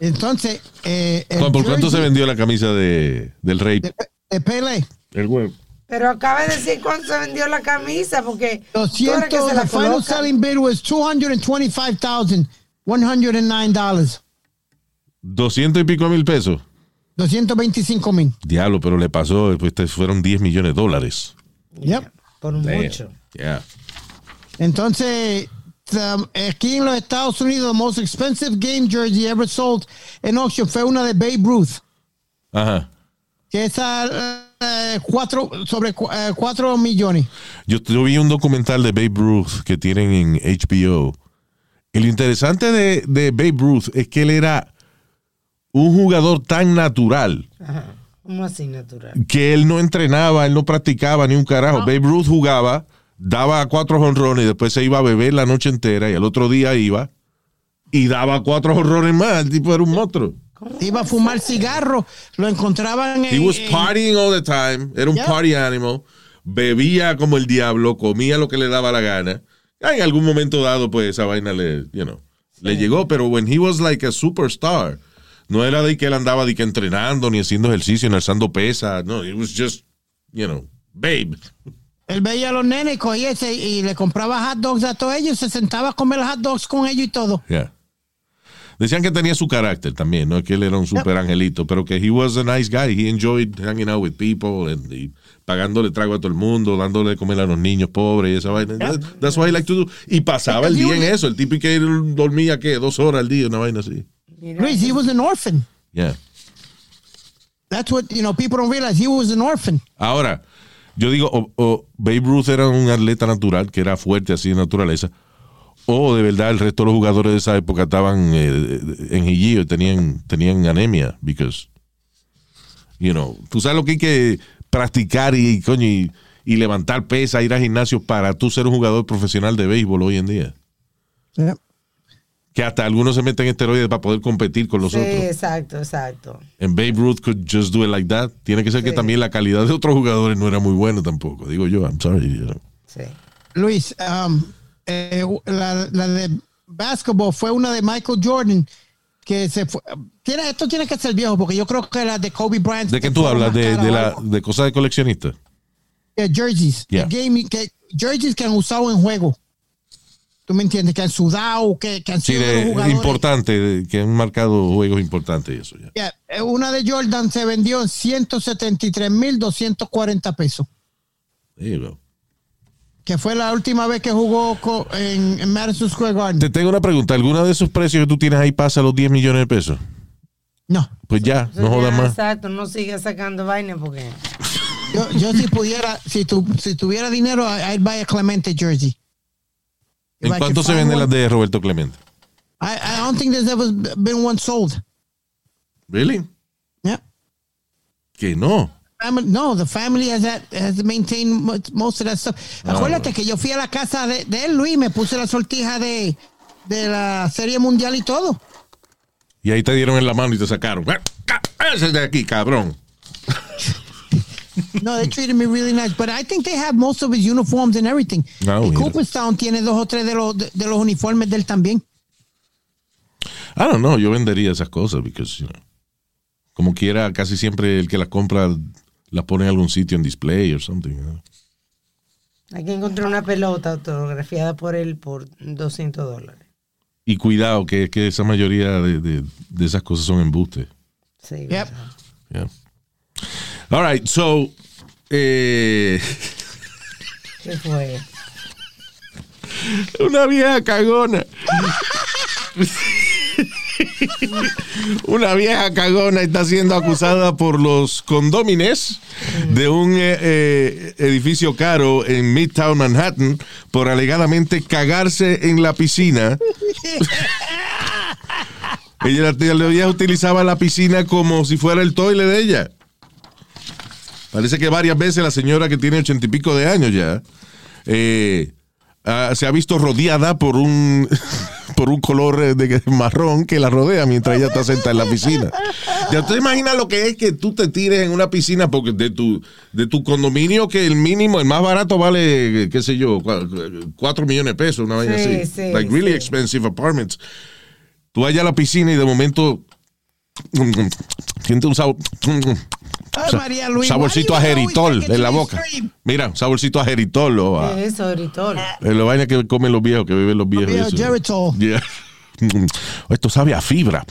Entonces, eh, ¿Por cuánto se vendió la camisa de, del rey? De, de Pelé. El huevo. Pero acaba de decir cuánto se vendió la camisa, porque tú eres 200, que se la the final coloca. selling bid was $225,109. 200 y pico mil pesos. 225 mil. Diablo, pero le pasó, pues fueron 10 millones de dólares. Yep. Por mucho. Yeah. Entonces, the- aquí en los Estados Unidos, the most expensive game jersey ever sold en auction fue una de Babe Ruth. Ajá. Que esa eh, cuatro, sobre eh, cuatro millones. Yo, yo vi un documental de Babe Ruth que tienen en HBO. Y lo interesante de, de Babe Ruth es que él era un jugador tan natural Ajá. ¿Cómo así natural? que él no entrenaba, él no practicaba ni un carajo. Babe Ruth jugaba, daba cuatro jonrones y después se iba a beber la noche entera y el otro día iba y daba cuatro jonrones más. El tipo era un monstruo. Iba a fumar cigarro. Lo encontraban en. He was partying all the time. Era un Yeah. party animal. Bebía como el diablo, comía lo que le daba la gana. En algún momento dado, pues esa vaina le, you know, le llegó. Pero when he was like a superstar, no era de que él andaba de que entrenando, ni haciendo ejercicio, ni alzando pesas. No, it was just, you know, babe. Él veía a los nenes, ese y le compraba hot dogs a todos ellos, se sentaba a comer hot dogs con ellos y todo. Yeah. Decían que tenía su carácter también, no es que él era un super angelito, pero que he was a nice guy. He enjoyed hanging out with people and, y pagándole trago a todo el mundo, dándole de comer a los niños pobres y esa vaina. That- That's what I like to do. Y pasaba el día en eso. El tipo que él dormía, ¿qué? Dos horas al día, una vaina así. Luis, he was an orphan. Yeah. That's what, you know, people don't realize. He was an orphan. Ahora, yo digo, Babe Ruth era un atleta natural, que era fuerte así de naturaleza, o de verdad el resto de los jugadores de esa época estaban eh, en Hillillo y tenían, tenían anemia, because, you know, tú sabes lo que hay que practicar y, coño, y, y levantar pesa, ir al gimnasio para tú ser un jugador profesional de béisbol hoy en día. Yeah. Que hasta algunos se meten esteroides para poder competir con los Sí, otros. exacto, exacto. And Babe Ruth could just do it like that. Tiene que ser que también la calidad de otros jugadores no era muy buena tampoco. Digo yo, I'm sorry. you know. Sí. Luis, um, eh, la, la de basketball fue una de Michael Jordan que se fue. Tiene, esto tiene que ser viejo porque yo creo que la de Kobe Bryant. ¿De qué tú hablas? ¿De, de, la, cosas de coleccionista? Jerseys. Yeah. The game- que, jerseys que han usado en juego. ¿Tú me entiendes? Que han sudado, que, que han Sí, sido de los de, jugadores. importante, que han marcado juegos importantes y eso. Yeah, eh, Una de Jordan se vendió en 173.240 pesos. There you go. Que fue la última vez que jugó en, en Madison Square Garden. Te tengo una pregunta. ¿Alguna de esos precios que tú tienes ahí pasa los 10 millones de pesos? No. Pues ya, no jodas más. Exacto, no siga sacando vaina porque. Yo, yo si pudiera, si, tu, si tuviera dinero, I'd buy a Clemente jersey. If ¿En I cuánto se venden las de Roberto Clemente? I, I don't think there's ever been one sold. ¿Really? Yeah. Que no. Family- no, the family has, that, has maintained mo- most of that stuff. Acuérdate que yo fui a la casa de, de él, Luis, y me puse la sortija de, de la Serie Mundial y todo. Y ahí te dieron en la mano y te sacaron. Ese es de aquí, cabrón. No, they treated me really nice. But I think they have most of his uniforms and everything. Ah, y. Cooperstown tiene dos o tres de los, de, de los uniformes de él también. I don't know, yo vendería esas cosas, because, you know, como quiera, casi siempre el que las compra las pone en algún sitio en display or something. know. Aquí encontré una pelota autografiada por él por 200 dólares. Y cuidado, que, que esa mayoría de, de- de esas cosas son embustes. Sí, Yep. Yeah. All right, so. eh, ¿Qué fue? [LAUGHS] una vieja cagona. [LAUGHS] [LAUGHS] Una vieja cagona está siendo acusada por los condómines de un eh, eh, edificio caro en Midtown Manhattan por alegadamente cagarse en la piscina. [LAUGHS] ella, ella utilizaba la piscina como si fuera el toile de ella. Parece que varias veces la señora que tiene ochenta y pico de años ya eh, se ha visto rodeada por un por un color eh, de marrón que la rodea mientras ella está sentada en la piscina. Ya te imaginas lo que es que tú te tires en una piscina porque de tu de tu condominio que el mínimo, el más barato vale, qué sé yo, cua- cuatro millones de pesos, una vaina Sí, así. sí, like really sí. expensive apartments. Tú vas allá a la piscina y de momento siente un sabor Ay, María Luis, saborcito a geritol en la boca. Mira, un saborcito a geritol o a, ¿Qué es eso, Gritol? eh, la vaina que comen los viejos, que beben los viejos. Geritol. Yeah. [LAUGHS] Esto sabe a fibra.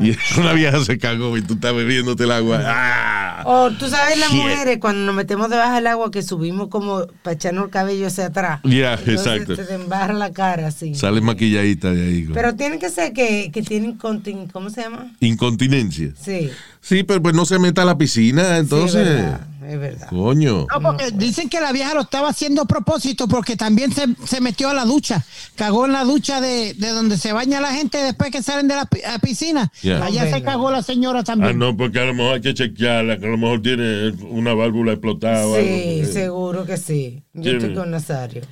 y [LAUGHS] una vieja se cagó y tú estás bebiéndote el agua. Ah. O tú sabes las mujeres cuando nos metemos debajo del agua que subimos como para echarnos el cabello hacia atrás. Yeah, Entonces exacto. Se te embarra la cara así. Sale maquilladita de ahí. Pero tiene que ser que, que tienen contin, ¿cómo se llama? Incontinencia. Sí. Sí, pero pues no se meta a la piscina, entonces. Sí, es verdad, es verdad. Coño. No, porque dicen que la vieja lo estaba haciendo a propósito porque también se, se metió a la ducha. Cagó en la ducha de, de donde se baña la gente después que salen de la piscina. Yeah. Allá se cagó la señora Ah, también. no, porque a lo mejor hay que chequearla, que a lo mejor tiene una válvula explotada o algo. Sí, Eh, seguro que sí. Yo Tiene- estoy con Nazario.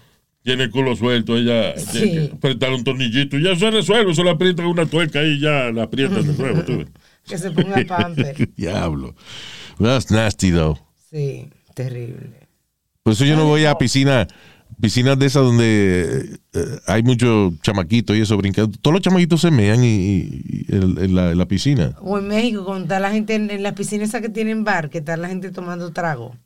Tiene el culo suelto, ella Sí. tiene que apretar un tornillito y ya se resuelve, solo aprietan una tuerca y ya la aprietan de nuevo. tú ves. Que se ponga [LAUGHS] pamper. Diablo. That's nasty, though. Sí, terrible. Por eso yo no voy a piscina, piscinas de esas donde eh, hay muchos chamaquitos y eso brincando. Todos los chamaquitos se mean y, y- y en, en la, en la piscina. O en México, cuando está la gente en, en las piscinas esas que tienen bar, que está la gente tomando trago.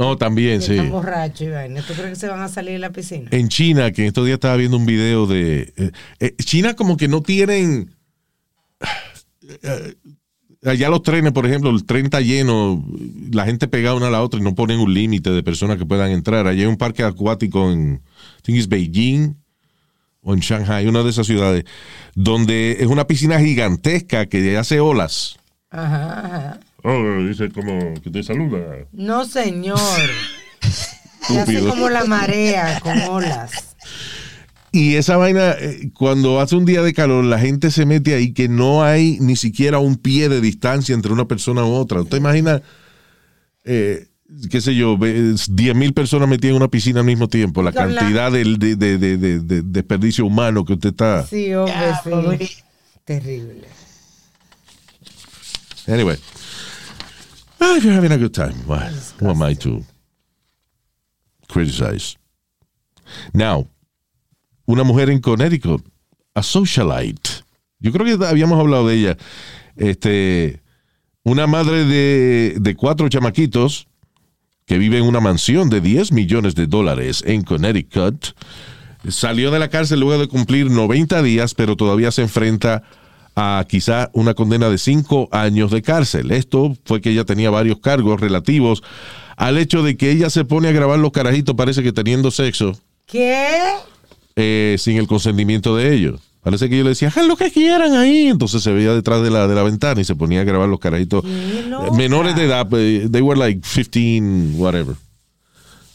Oh, también, que sí. están borrachos y vaina. ¿Tú crees que se van a salir de la piscina? En China, que estos días estaba viendo un video de... eh, eh, China como que no tienen... eh, allá los trenes, por ejemplo, el tren está lleno, la gente pegada una a la otra y no ponen un límite de personas que puedan entrar. Allá hay un parque acuático en, I think it's Beijing o en Shanghai, una de esas ciudades, donde es una piscina gigantesca que hace olas. Ajá, ajá. Oh, dice como que te saluda. No, señor. [LAUGHS] Se hace como la marea con olas. Y esa vaina, eh, cuando hace un día de calor, la gente se mete ahí que no hay ni siquiera un pie de distancia entre una persona u otra. ¿Usted imagina, eh, qué sé yo, ve- 10 mil personas metidas en una piscina al mismo tiempo? La cantidad del- de, de- de- de- de desperdicio humano que usted está... Sí, hombre, sí. Terrible. Anyway. Ah, if you're having a good time, why, who am I to criticize? Now, una mujer en Connecticut, a socialite. Yo creo que habíamos hablado de ella. Este, una madre de, de cuatro chamaquitos que vive en una mansión de 10 millones de dólares en Connecticut. Salió de la cárcel luego de cumplir 90 días, pero todavía se enfrenta a quizá una condena de 5 años de cárcel. Esto fue que ella tenía varios cargos relativos al hecho de que ella se pone a grabar los carajitos, parece que teniendo sexo, ¿Qué? Eh, sin el consentimiento de ellos. Parece que yo le decía, haz lo que quieran ahí. Entonces se veía detrás de la, de la ventana y se ponía a grabar los carajitos eh, menores de edad. eh, They were like 15, whatever.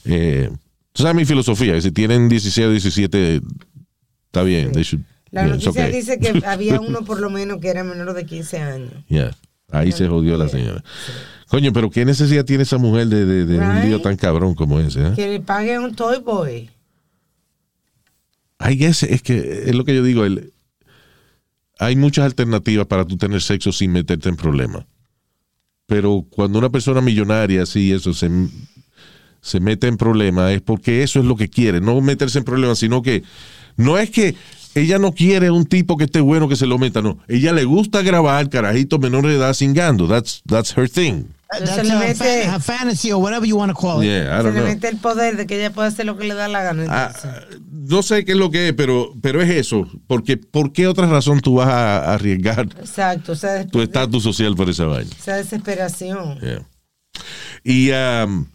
Eh, Tú sabes mi filosofía, si tienen 16 o 17, está bien. They should, La yeah, noticia okay. dice que [LAUGHS] había uno por lo menos que era menor de 15 años. Yeah. Ahí se jodió la señora. Coño, pero ¿qué necesidad tiene esa mujer de, de- de un lío tan cabrón como ese? eh? Que le paguen un toy boy. Guess, es que es lo que yo digo. el- hay muchas alternativas para tú tener sexo sin meterte en problemas. Pero cuando una persona millonaria así, eso se, se mete en problemas, es porque eso es lo que quiere. No meterse en problemas, sino que no es que ella no quiere un tipo que esté bueno que se lo meta, no. Ella le gusta grabar carajitos menores de edad cingando. That's, that's her thing. Entonces That's le a, mete- fan- a fantasy or whatever you want to call it. Yeah, I Se le mete el poder de que ella puede hacer lo que le da la gana. Ah, no sé qué es lo que es, pero, pero es eso. Porque, ¿Por qué otra razón tú vas a, a arriesgar Exacto, o sea, tu estatus social por esa vaina? esa desesperación. Yeah. Y um,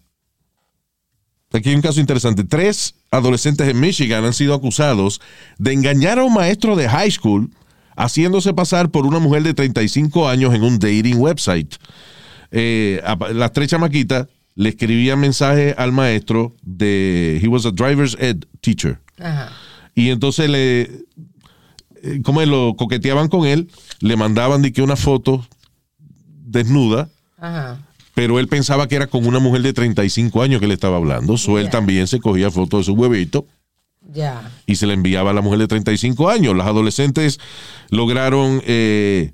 aquí hay un caso interesante. Tres adolescentes en Michigan han sido acusados de engañar a un maestro de high school haciéndose pasar por una mujer de 35 años en un dating website. Eh, las tres chamaquitas le escribían mensajes al maestro de... He was a driver's ed teacher. Ajá. Y entonces le, eh, como lo coqueteaban con él, le mandaban de que una foto desnuda, Ajá. pero él pensaba que era con una mujer de 35 años que le estaba hablando. So él también se cogía fotos de su huevito Ya. y se le enviaba a la mujer de 35 años. Las adolescentes lograron eh,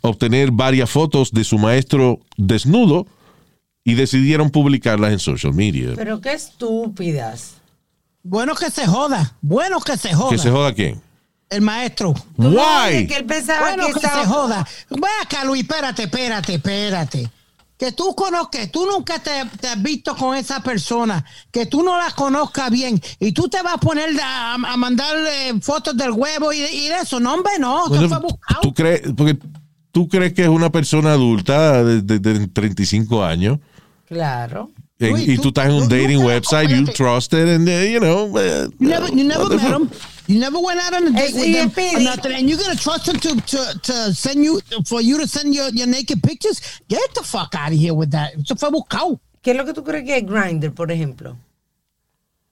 obtener varias fotos de su maestro desnudo y decidieron publicarlas en social media. Pero qué estúpidas. Bueno que se joda. Bueno que se joda. ¿Que se joda quién? El maestro. ¿Tú no Why? que él pensaba Bueno que que estaba... se joda. Ve acá, Luis, espérate, espérate, espérate. Que tú conozcas, tú nunca te, te has visto con esa persona, que tú no la conozcas bien y tú te vas a poner a, a mandarle fotos del huevo y, y de eso. No, hombre, no. eso Bueno, fue buscado. ¿tú, crees, porque tú crees que es una persona adulta de, de- de 35 años Claro. en- Uy, y tú- tú estás en un tú- dating nunca- website, you trust it, and uh, you know. uh, You never, you never met him. You never went out on a date with them. Or nothing, and you're gonna trust him to, to, to send you for you to send your, your naked pictures. Get the fuck out of here with that. Eso fue buscado. ¿Qué es lo que tú crees que es Grindr, por ejemplo?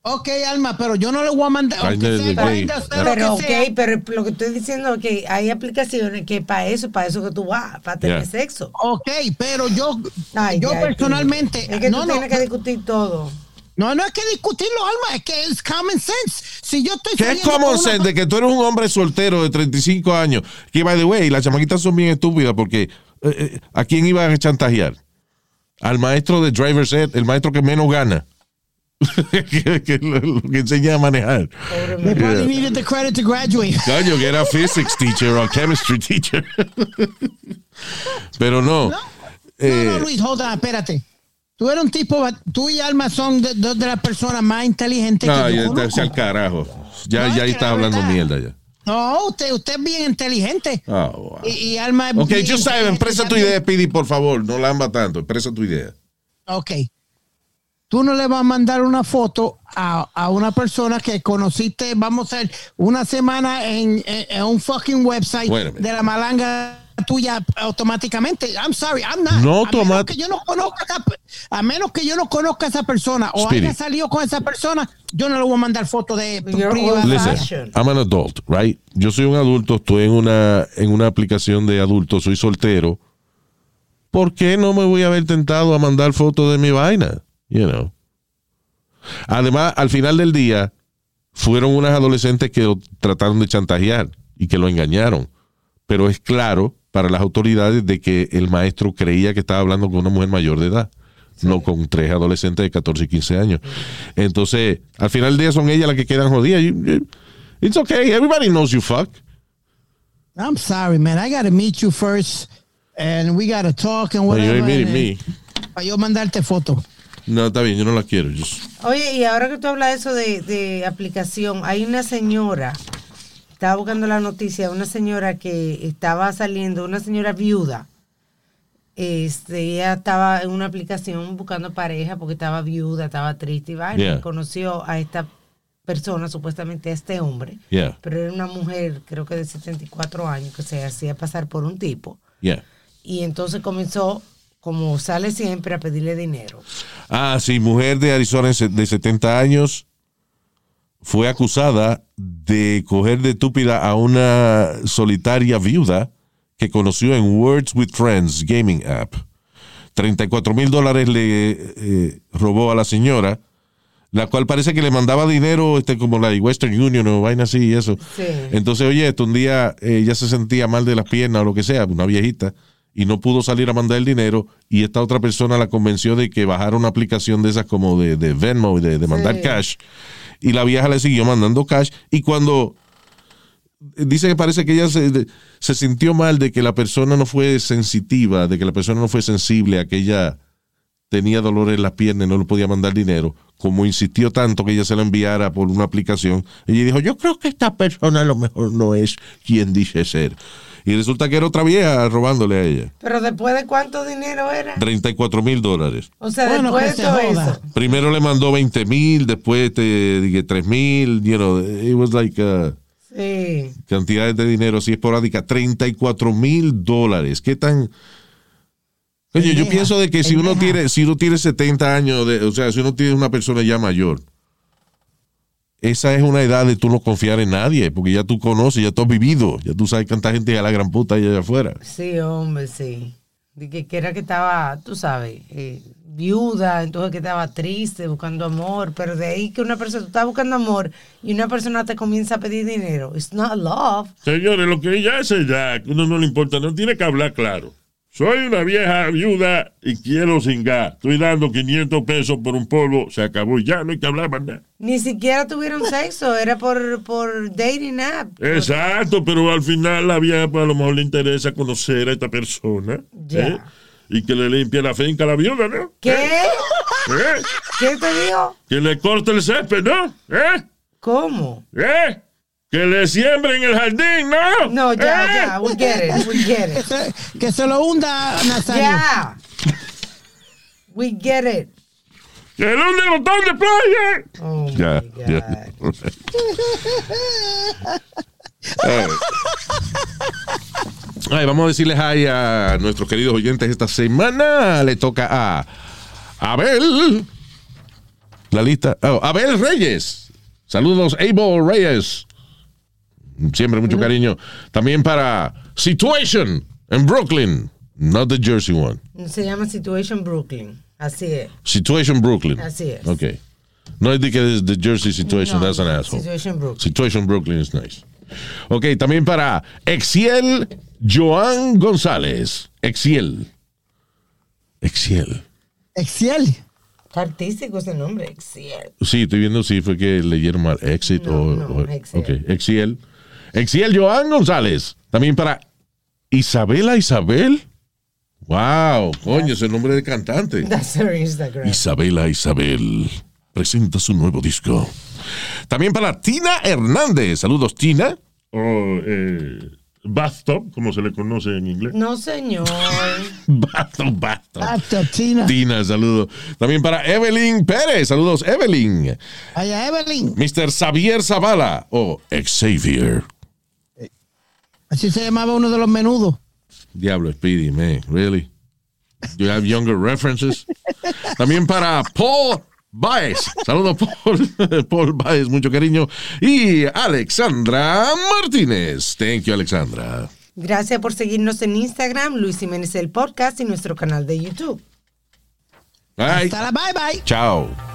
Ok, Alma, pero yo no le voy a mandar. Es de Pero, que ok, sea. pero lo que estoy diciendo es que hay aplicaciones que para eso, para eso que tú vas, para tener Yeah. sexo. Ok, pero yo, Ay, yo ya, personalmente. Es que no, tú no, tienes que discutir todo. no, no es que discutirlo, Alma, es que es common sense. Si yo estoy ¿Qué es common una- sense de que tú eres un hombre soltero de 35 años? Que, by the way, las chamaquitas son bien estúpidas porque eh, eh, ¿a quién iban a chantajear? Al maestro de driver's ed, el maestro que menos gana. [LAUGHS] que, que lo, que enseña a manejar. They probably needed the credit to graduate. Coño, que era physics teacher o chemistry teacher. Pero no. No, Eh, no, Luis, hold on, espérate. Tú eres un tipo, tú y Alma son de- dos de las personas más inteligentes No, que yo conozco. al carajo. Ya, No, ya es está la hablando verdad- mierda ya. No, usted, usted es bien inteligente. Ah, wow. Y, y Alma es Ok, yo sabes, expresa tu idea, Pidi, por favor. No lamba tanto. Expresa tu idea. Ok. Tú no le vas a mandar una foto a, a una persona que conociste, vamos a ver, una semana en, en- en un fucking website Wait a minute. de la malanga tuya automáticamente. I'm sorry, I'm not. No a menos automat- que yo no conozca a menos que yo no conozca a esa persona o haya salido con esa persona, yo no le voy a mandar foto de Listen. I'm an adult, right? Yo soy un adulto, estoy en una, en una aplicación de adultos, soy soltero. ¿Por qué no me voy a haber tentado a mandar fotos de mi vaina? You know. Además, al final del día, fueron unas adolescentes que lo trataron de chantajear y que lo engañaron. Pero es claro para las autoridades de que el maestro creía que estaba hablando con una mujer mayor de edad, no con tres adolescentes de 14 y 15 años. Entonces, al final del día son ellas las que quedan jodidas. You- you- It's okay, everybody knows you fuck. I'm sorry, man. I gotta meet you first and we gotta talk and No, you whatever. ain't meeting and- me. Para yo mandarte foto. No, está bien, yo no la quiero. Oye, y ahora que tú hablas de eso de, de aplicación, hay una señora, estaba buscando la noticia, una señora que estaba saliendo, una señora viuda. Este, ella estaba en una aplicación buscando pareja porque estaba viuda, estaba triste y vaina. Yeah. Conoció a esta persona, supuestamente a este hombre, Yeah, pero era una mujer, creo que de 74 años, que se hacía pasar por un tipo. yeah. Y entonces comenzó, como sale siempre, a pedirle dinero. Ah, sí, mujer de Arizona de 70 años fue acusada de coger de estúpida a una solitaria viuda que conoció en Words with Friends Gaming App. 34 mil dólares le eh, robó a la señora, la cual parece que le mandaba dinero este, como la de Western Union o vaina así y eso. Sí. Entonces, oye, esto un día eh, ella se sentía mal de las piernas o lo que sea, una viejita, y no pudo salir a mandar el dinero, y esta otra persona la convenció de que bajara una aplicación de esas como de, de Venmo y de, de mandar Sí. cash, y la vieja le siguió mandando cash, y cuando dice que parece que ella se sintió mal de que la persona no fue sensitiva, de que la persona no fue sensible a que ella tenía dolor en las piernas y no le podía mandar dinero, como insistió tanto que ella se lo enviara por una aplicación, ella dijo, yo creo que esta persona a lo mejor no es quien dice ser. Y resulta que era otra vieja robándole a ella. Pero después de cuánto dinero era. 34 mil dólares. O sea, Bueno, después de todo eso. Primero le mandó 20 mil, después te dije 3 mil, you know, it was like uh, Sí. cantidades de dinero así esporádica, 34 mil dólares. ¿Qué tan...? Oye, yo pienso de que si uno tiene, si uno tiene 70 años, de, o sea, si uno tiene una persona ya mayor, esa es una edad de tú no confiar en nadie, porque ya tú conoces, ya tú has vivido, ya tú sabes cuánta gente a la gran puta hay allá afuera. Sí, hombre, sí. De que, que era que estaba, tú sabes, eh, viuda, entonces que estaba triste, buscando amor, pero de ahí que una persona, tú estás buscando amor y una persona te comienza a pedir dinero. It's not love. Señores, lo que ella hace ya, que uno no le importa, no tiene que hablar claro. Soy una vieja viuda y quiero cingar. Estoy dando 500 pesos por un polvo. Se acabó ya, no hay que hablar más nada. Ni siquiera tuvieron sexo, era por, por dating app. Exacto, pero al final la vieja pues, a lo mejor le interesa conocer a esta persona. Ya. ¿eh? Y que le limpie la finca a la viuda, ¿no? ¿Qué? ¿Eh? ¿Qué te dijo? Que le corte el césped, ¿no? ¿Eh? ¿Cómo? ¿Eh? Que le siembre en el jardín, ¿no? No, ya, ¿Eh? ya, we get it, we get it. [LAUGHS] que se lo hunda Nazario. Ya. We get it. ¡Que le hunde el botón de playa! Oh my Ya, God. ya. [LAUGHS] Eh. Ay, vamos a decirles hi a nuestros queridos oyentes esta semana. Le toca a Abel. La lista. oh, Abel Reyes. Saludos, Abel Reyes. Siempre mucho cariño. También para Situation en Brooklyn. Not the Jersey one. Se llama Situation Brooklyn. Así es. Situation Brooklyn. Así es. Ok. No es de que es the Jersey Situation. No, That's an asshole. Situation Brooklyn. Situation Brooklyn is nice. Ok, también para Exiel Joan González. Exiel. Exiel. Está artístico ese nombre, Excel. Sí, estoy viendo si fue que leyeron mal. Exit No, o. no, o- Exiel. Ok, Exiel. Exiel Joan González. También para Isabela Isabel. Wow, coño, ese nombre de cantante. That's her Instagram. Isabela Isabel presenta su nuevo disco. También para Tina Hernández. Saludos, Tina. O eh, bathtub, como se le conoce en inglés. No, señor. [LAUGHS] Bathtub, bathtub. Hasta Tina. Tina, saludos. También para Evelyn Pérez. Saludos, Evelyn. Allá, Evelyn. Mr. Xavier Zavala o Xavier. Así se llamaba uno de los menudos. Diablo, Speedy, man. Really? You have younger references? También para Paul Baez. Saludos, Paul. [LAUGHS] Paul Baez, mucho cariño. Y Alexandra Martínez. Thank you, Alexandra. Gracias por seguirnos en Instagram, Luis Jiménez el Podcast y nuestro canal de YouTube. Bye. Hasta la bye bye. Chao.